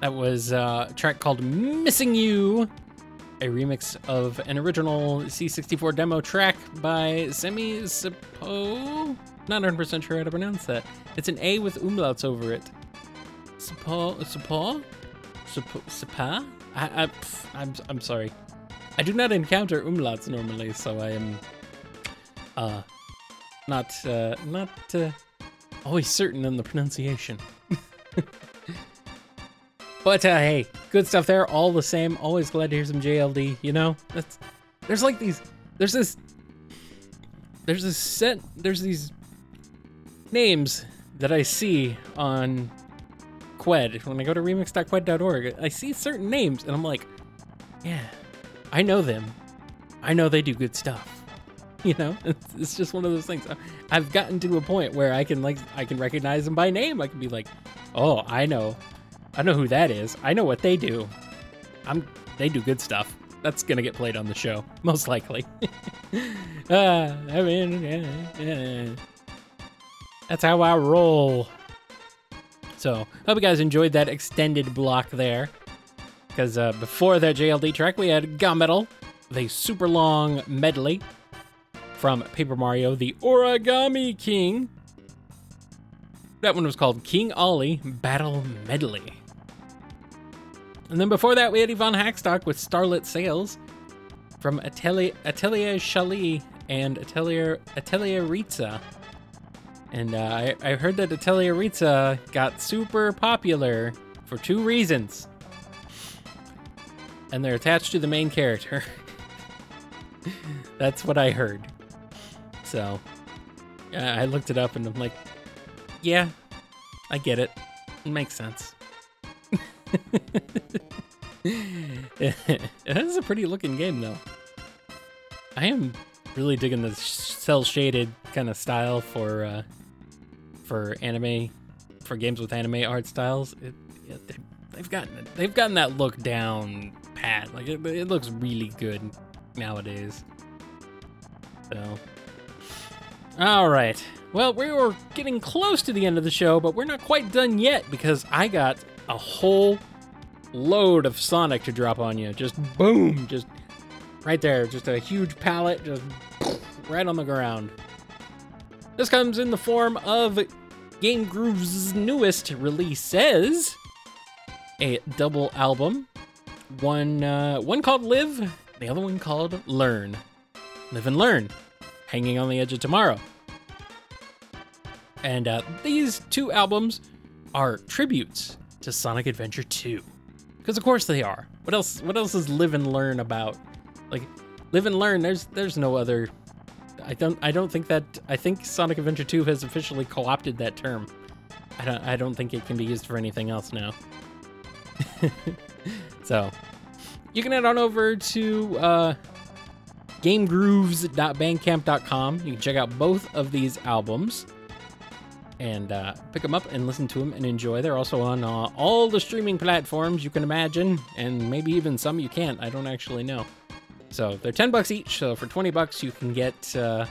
[SPEAKER 2] That was uh, a track called Missing You, a remix of an original C64 demo track by Semi Sapo. Not 100% sure how to pronounce that. It's an A with umlauts over it. Sapo? Sapo? Sapa? I, I, I'm, I'm sorry. I do not encounter umlauts normally, so I am uh, not uh, not uh, always certain in the pronunciation. but uh, hey, good stuff there. All the same, always glad to hear some JLD. You know, that's there's like these there's this there's this set there's these names that I see on Kwed when I go to remix.kwed.org. I see certain names and I'm like, yeah, I know them. I know they do good stuff. You know, it's, it's just one of those things. I've gotten to a point where I can like I can recognize them by name. I can be like, "Oh, I know, I know who that is. I know what they do. I'm they do good stuff. That's gonna get played on the show, most likely. uh, I mean, yeah, yeah. that's how I roll. So, hope you guys enjoyed that extended block there. Because uh, before that JLD track, we had Gunmetal, the super long medley from Paper Mario, the Origami King. That one was called King Olly Battle Medley. And then before that, we had Ivan Hakštok with Starlit Sails from Atelier, Atelier Chalet and Atelier, Atelier Ritza. And uh, I, I heard that Atelier Ritza got super popular for two reasons. And they're attached to the main character. That's what I heard. So I looked it up and I'm like, yeah, I get it. It makes sense. it is a pretty looking game though. I am really digging the cel shaded kind of style for uh, for anime for games with anime art styles. It, it, they, they've gotten they've gotten that look down pat. Like it, it looks really good nowadays. So, all right. Well, we were getting close to the end of the show, but we're not quite done yet because I got a whole load of Sonic to drop on you. Just boom, just right there. Just a huge pallet, just right on the ground. This comes in the form of Game Groove's newest releases a double album. One, uh, one called Live, the other one called Learn. Live and Learn, Hanging on the Edge of Tomorrow. And uh, these two albums are tributes to Sonic Adventure 2. Because of course they are. What else what else is Live and Learn about? Like Live and Learn, there's there's no other I don't I don't think that I think Sonic Adventure 2 has officially co-opted that term. I don't I don't think it can be used for anything else now. so you can head on over to uh, gamegrooves.bandcamp.com. You can check out both of these albums and uh, pick them up and listen to them and enjoy. They're also on uh, all the streaming platforms you can imagine, and maybe even some you can't. I don't actually know. So they're 10 bucks each. So for 20 bucks, you can get, uh,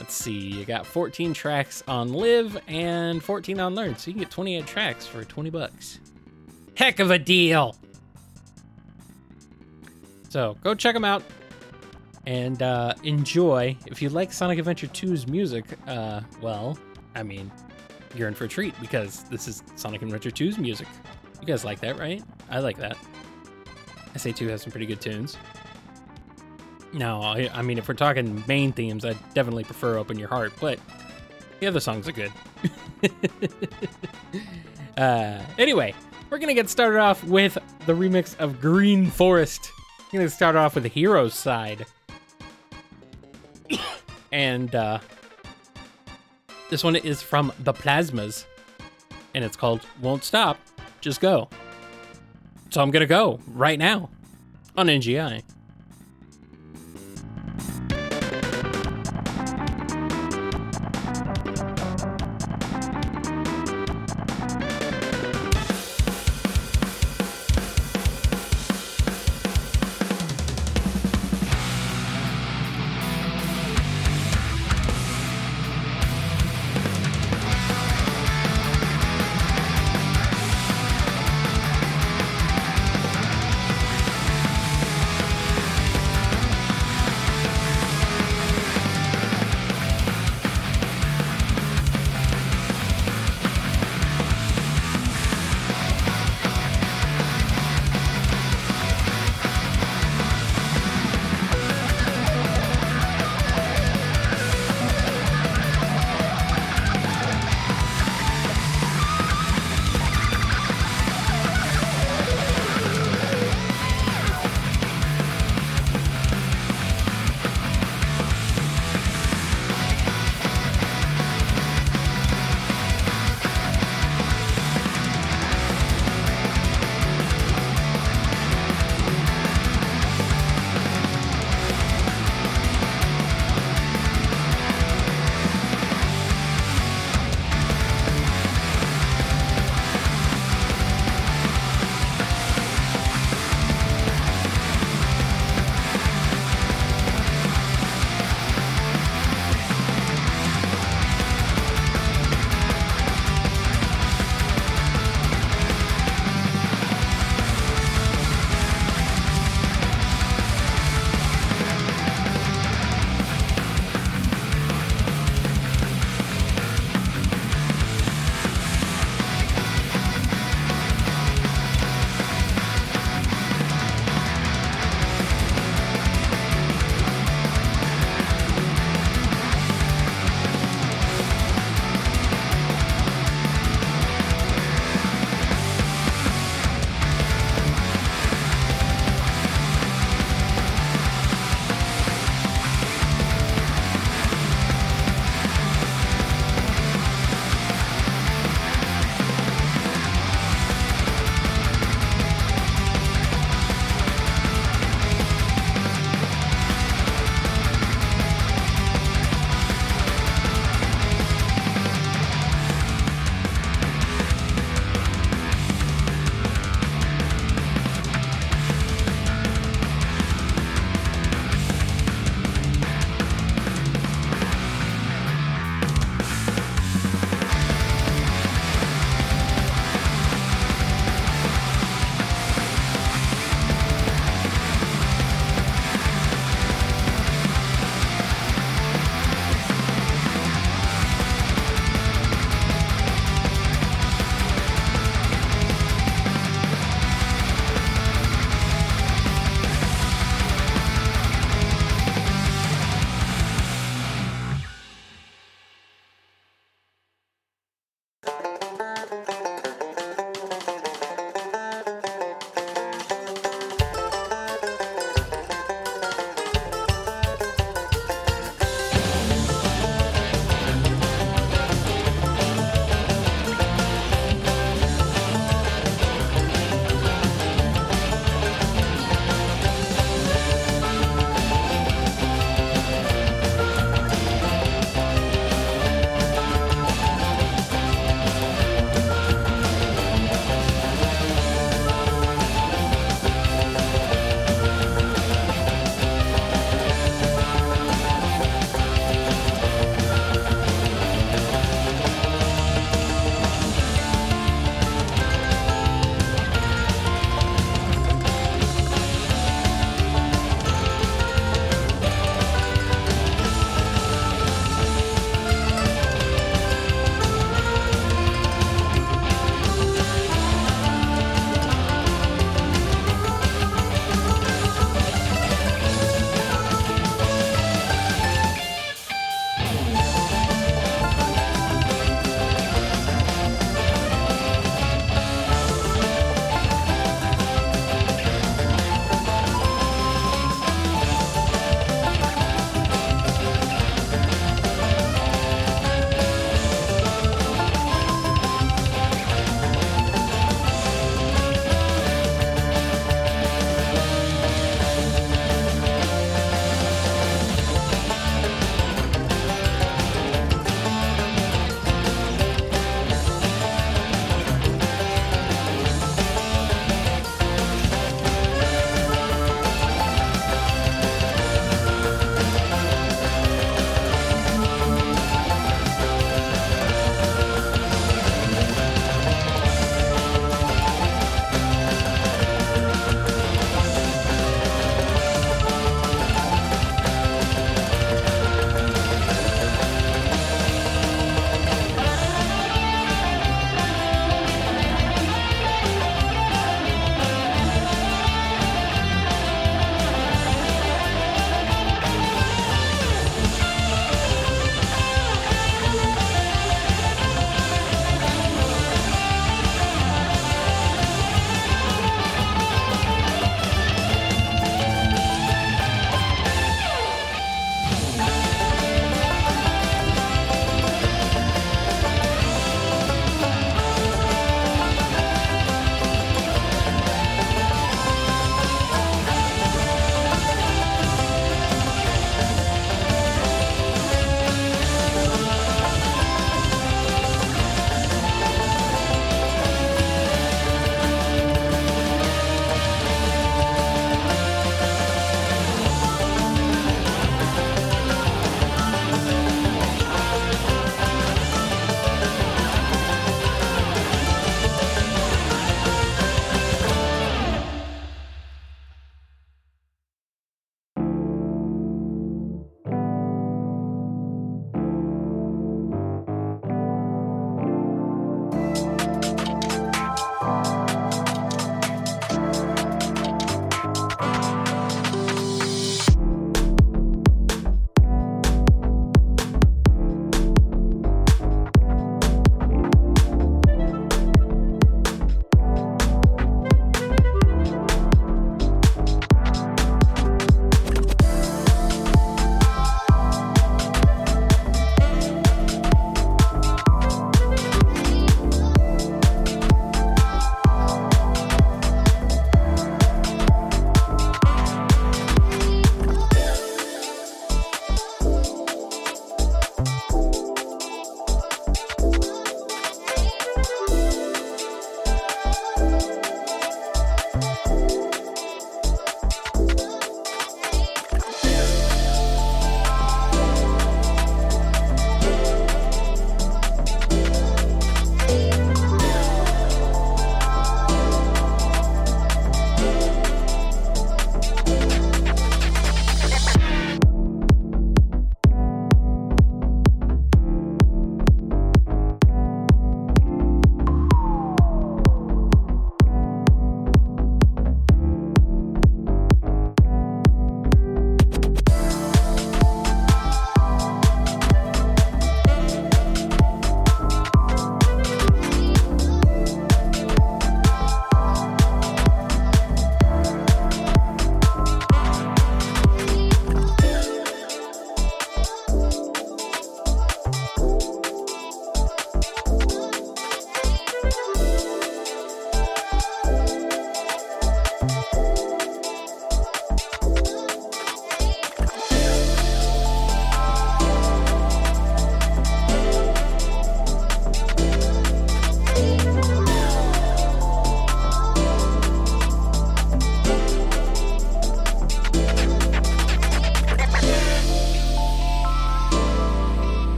[SPEAKER 2] let's see, you got 14 tracks on Live and 14 on Learn. So you can get 28 tracks for 20 bucks. Heck of a deal. So go check them out and uh, enjoy. If you like Sonic Adventure 2's music, uh, well, I mean, you're in for a treat because this is Sonic and Adventure 2's music. You guys like that, right? I like that. SA2 has some pretty good tunes. No, I, I mean, if we're talking main themes, I definitely prefer Open Your Heart, but the other songs are good. uh, anyway, we're going to get started off with the remix of Green Forest. We're going to start off with the Heroes side. and uh, this one is from the Plasmas, and it's called Won't Stop, Just Go. So I'm to go right now on NGI.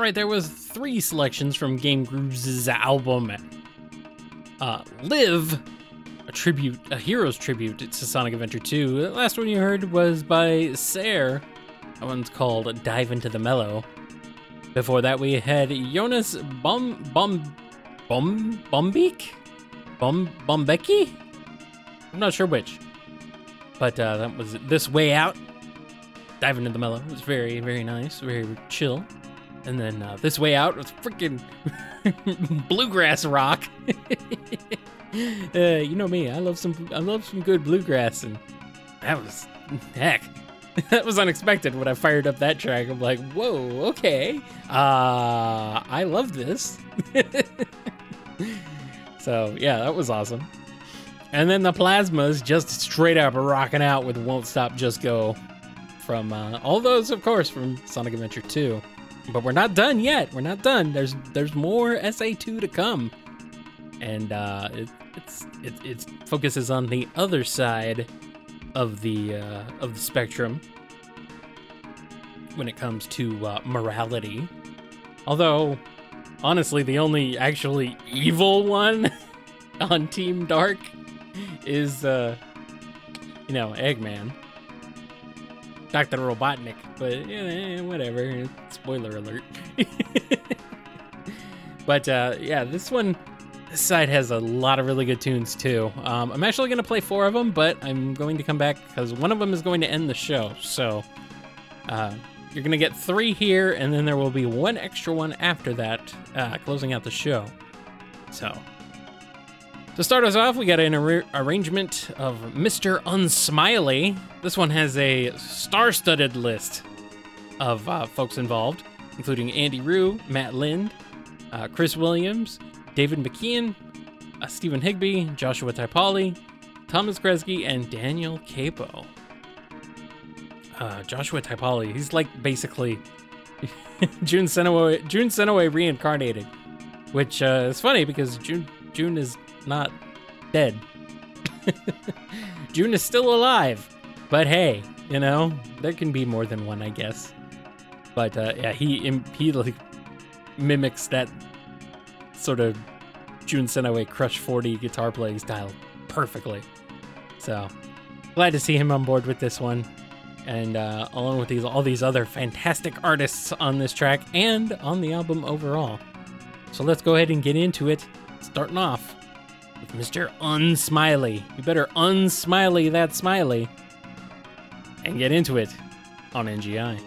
[SPEAKER 2] Right there was three selections from Game Grooves' album uh, Live, a tribute, a hero's tribute to Sonic Adventure 2. The last one you heard was by Sair. That one's called Dive into the Mellow. Before that, we had Jonas Bom Bom Bom Bombeek? Bom Bombeki? I'm not sure which. But uh, that was This Way Out. Diving into the Mellow. It was very, very nice, very chill. And then uh, This Way Out was freaking bluegrass rock. uh, you know me, I love some I love some good bluegrass and that was heck. that was unexpected when I fired up that track. I'm like, whoa, okay. Uh I love this. so yeah, that was awesome. And then the plasmas just straight up rocking out with Won't Stop Just Go from uh, all those, of course, from Sonic Adventure 2. But we're not done yet. We're not done. There's there's more SA2 to come, and uh, it, it's it, it focuses on the other side of the uh, of the spectrum when it comes to uh, morality. Although, honestly, the only actually evil one on Team Dark is, uh, you know, Eggman. Dr. Robotnik, but yeah, whatever. Spoiler alert. but uh, yeah, this one, this side has a lot of really good tunes too. Um, I'm actually going to play four of them, but I'm going to come back because one of them is going to end the show. So uh, you're going to get three here, and then there will be one extra one after that, uh, closing out the show. So to start us off, we got an ar- arrangement of Mr. Unsmiley. This one has a star studded list of uh, folks involved, including Andy Rue, Matt Lind, uh, Chris Williams, David McKeon, uh, Stephen Higby, Joshua Taipali, Thomas Kresge, and Daniel Capo. Uh, Joshua Taipali, he's like basically Jun Senoue, Jun Senoue reincarnated, which uh, is funny because Jun Jun is not dead. Jun is still alive. But hey, you know, there can be more than one, I guess. But uh, yeah, he he like mimics that sort of Jun Senoue Crush 40 guitar playing style perfectly. So glad to see him on board with this one, and uh, along with these all these other fantastic artists on this track and on the album overall. So let's go ahead and get into it. Starting off with Mr. Unsmiley. You better unsmiley that smiley and get into it on NGI.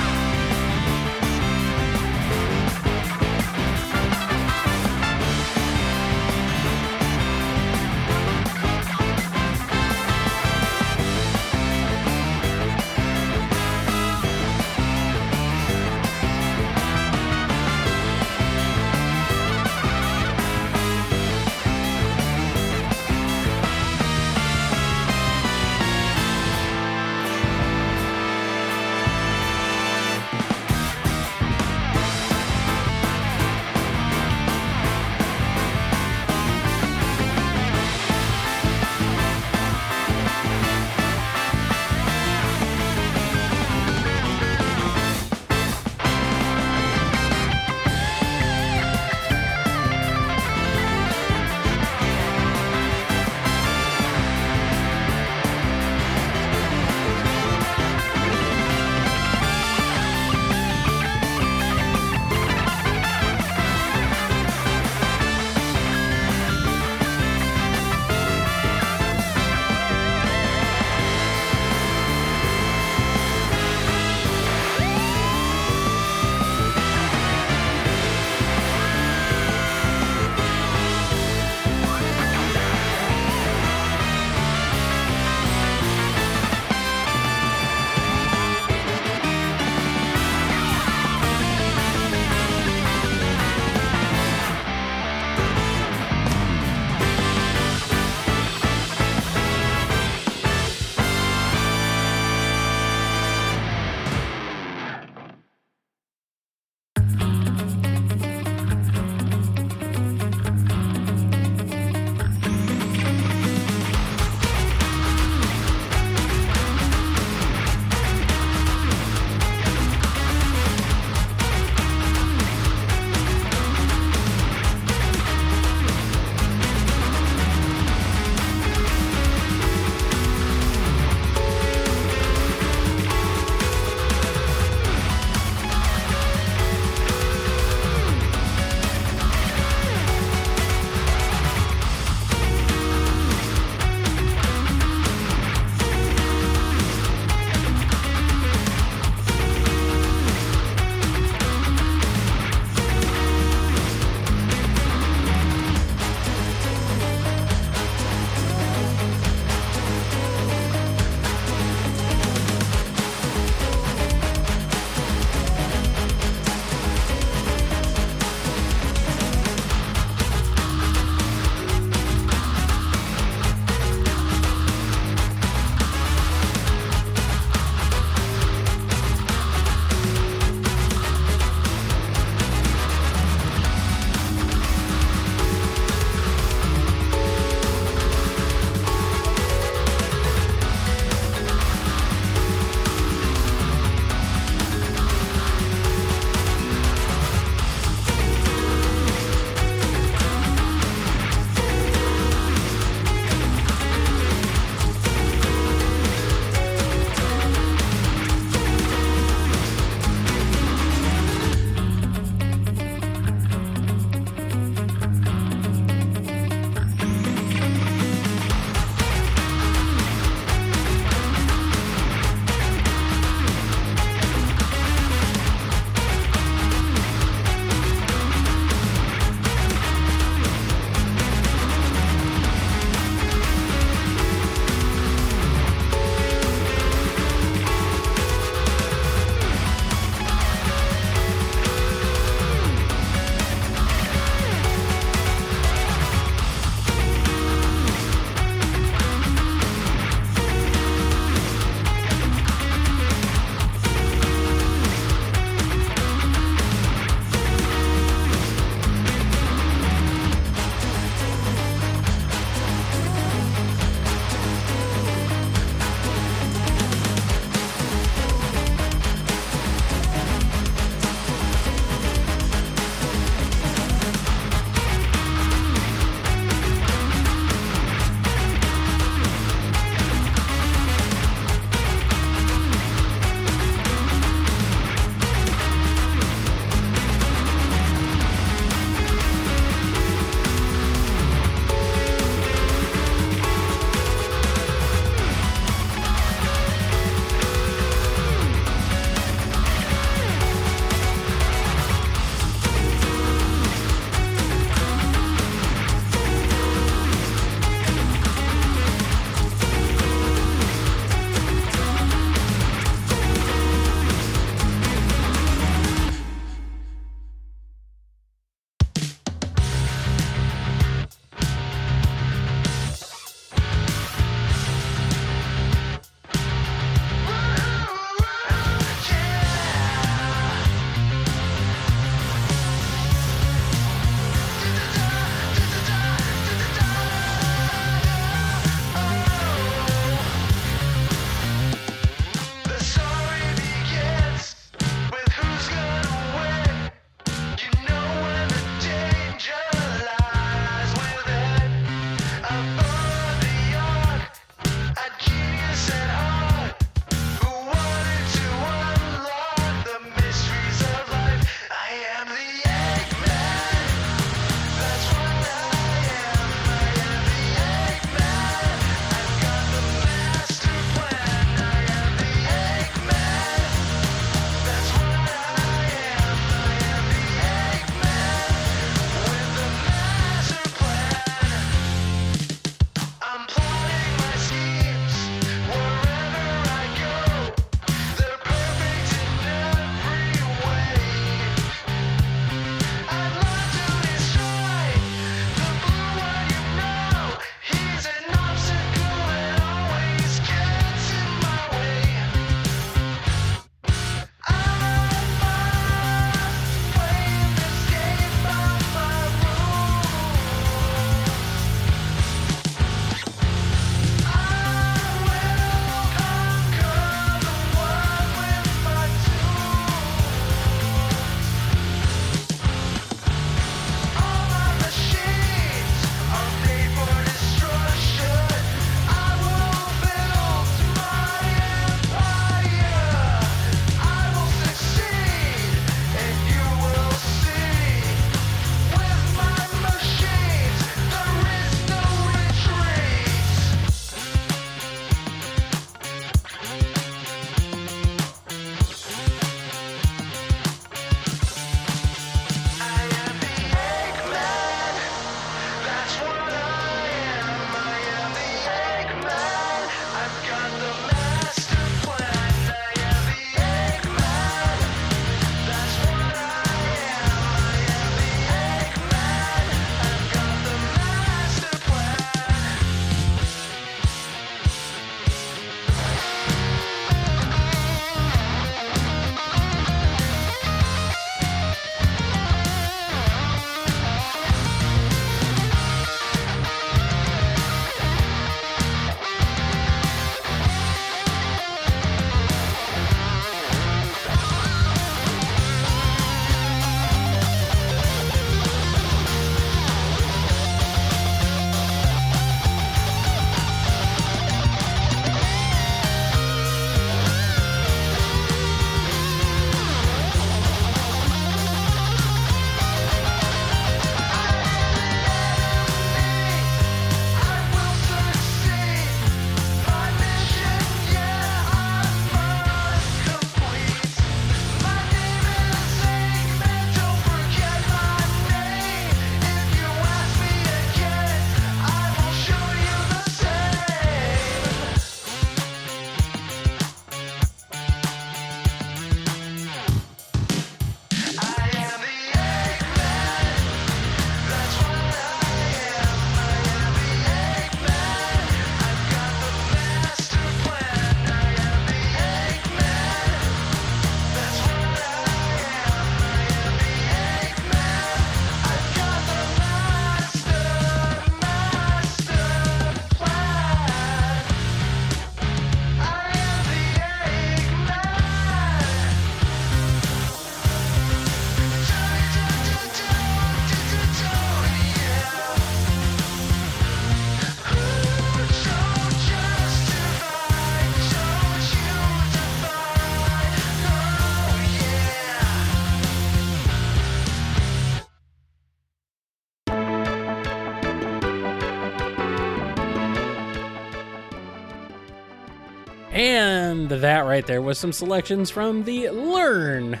[SPEAKER 2] That right there was some selections from the Learn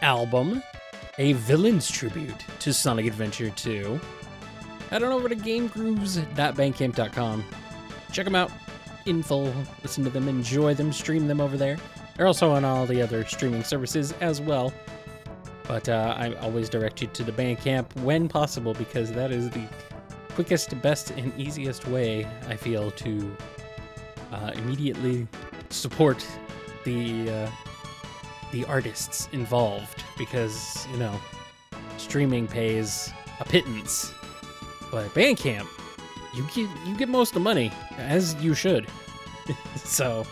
[SPEAKER 2] album, a villain's tribute to Sonic Adventure 2. Head on over to gamegrooves.bandcamp.com. Check them out. Info, listen to them, enjoy them, stream them over there. They're also on all the other streaming services as well. But uh, I always direct you to the Bandcamp when possible because that is the quickest, best, and easiest way I feel to uh, immediately support the uh, the artists involved because you know streaming pays a pittance, but Bandcamp you get you get most of the money as you should. so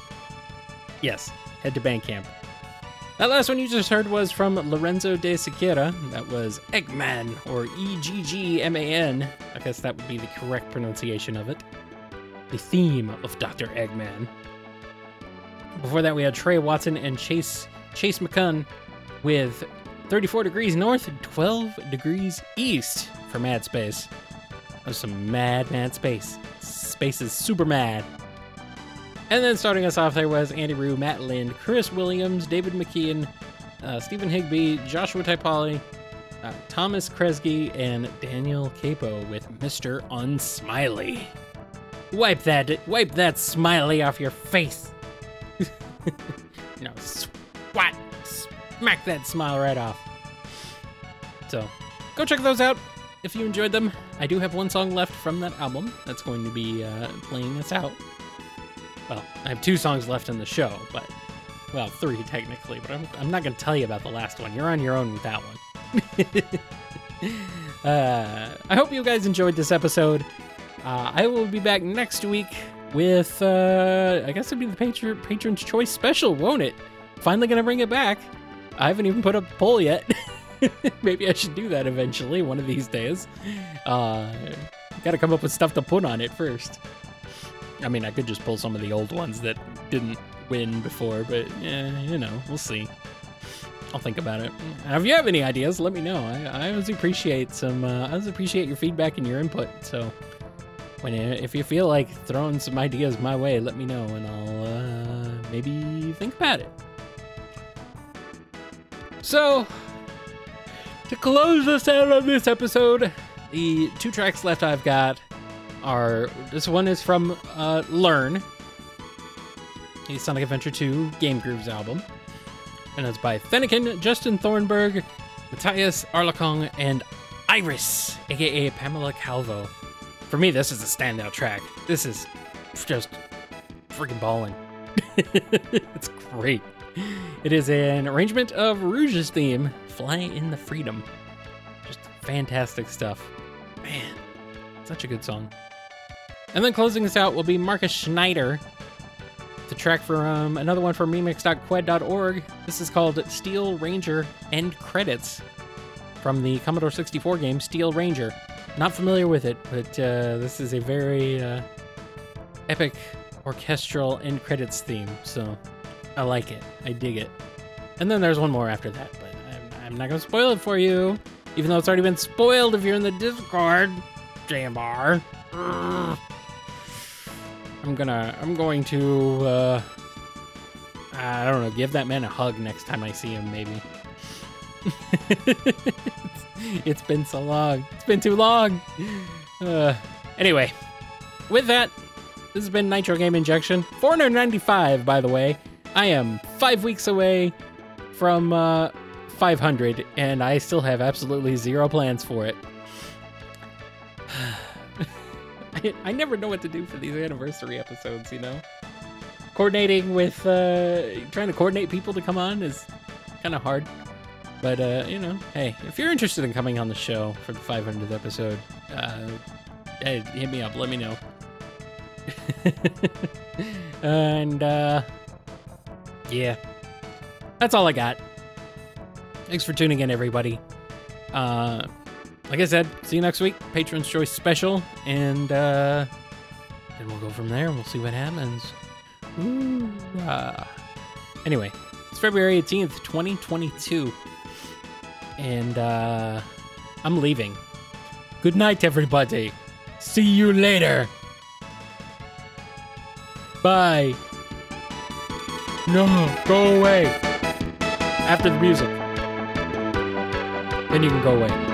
[SPEAKER 2] yes, head to Bandcamp. That last one you just heard was from Lorenzo de Siqueira. That was Eggman, or E G G M A N. I guess that would be the correct pronunciation of it. The theme of Dr. Eggman. Before that, we had Trey Watson and Chase Chase McCunn with 34 degrees north 12 degrees east for Mad Space. That was some mad, mad space. Space is super mad. And then starting us off there was Andy Rue, Matt Lind, Chris Williams, David McKeon, uh, Stephen Higby, Joshua Taipali, uh, Thomas Kresge, and Daniel Capo with Mr. Unsmiley. Wipe that, wipe that smiley off your face. no, swat, smack that smile right off. So, go check those out if you enjoyed them. I do have one song left from that album that's going to be uh, playing us out. Well, I have two songs left in the show, but well, three technically. But I'm, I'm not going to tell you about the last one. You're on your own with that one. uh, I hope you guys enjoyed this episode. Uh, I will be back next week with, uh, I guess it'd be the patron, Patron's Choice special, won't it? Finally gonna bring it back. I haven't even put up a poll yet. Maybe I should do that eventually, one of these days. Uh, gotta come up with stuff to put on it first. I mean, I could just pull some of the old ones that didn't win before, but yeah, you know, we'll see. I'll think about it. And if you have any ideas, let me know. I, I always appreciate some. Uh, I always appreciate your feedback and your input. So, when if you feel like throwing some ideas my way, let me know, and I'll uh, maybe think about it. So, to close us out on this episode, the two tracks left I've got are this one is from uh, Learn, the Sonic Adventure 2 Game Grooves album, and it's by Fennekin, Justin Thornburg, Matthias Arlacong, and Iris, aka Pamela Calvo. For me, this is a standout track. This is just freaking balling. it's great. It is an arrangement of Rouge's theme, Fly in the Freedom. Just fantastic stuff. Man, such a good song. And then closing us out will be Marcus Schneider. The track from another one from remix.kwed.org. This is called Steel Ranger End Credits from the Commodore 64 game Steel Ranger. Not familiar with it, but uh, this is a very uh, epic orchestral end credits theme, so I like it. I dig it. And then there's one more after that, but I'm, I'm not going to spoil it for you, even though it's already been spoiled if you're in the Discord. Ugh. I'm gonna, I'm going to, uh, I don't know, give that man a hug next time I see him, maybe. it's been so long. It's been too long. Uh, anyway, with that, this has been Nitro Game Injection. 495, by the way. I am five weeks away from uh, 500, and I still have absolutely zero plans for it. I, never know what to do for these anniversary episodes, you know? Coordinating with, uh, trying to coordinate people to come on is kind of hard. But, uh, you know, hey, if you're interested in coming on the show for the 500th episode, uh, hey, hit me up, let me know. and, uh, yeah, that's all I got. Thanks for tuning in, everybody. Uh, like I said, see you next week. Patron's Choice special, and uh, and we'll go from there. and We'll see what happens. Ooh, ah. Anyway, it's February 18th, 2022, and uh, I'm leaving. Good night, everybody. See you later. Bye.
[SPEAKER 4] No, go away. After the music. Then you can go away.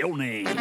[SPEAKER 5] What's your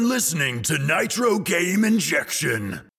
[SPEAKER 1] been listening to Nitro Game Injection.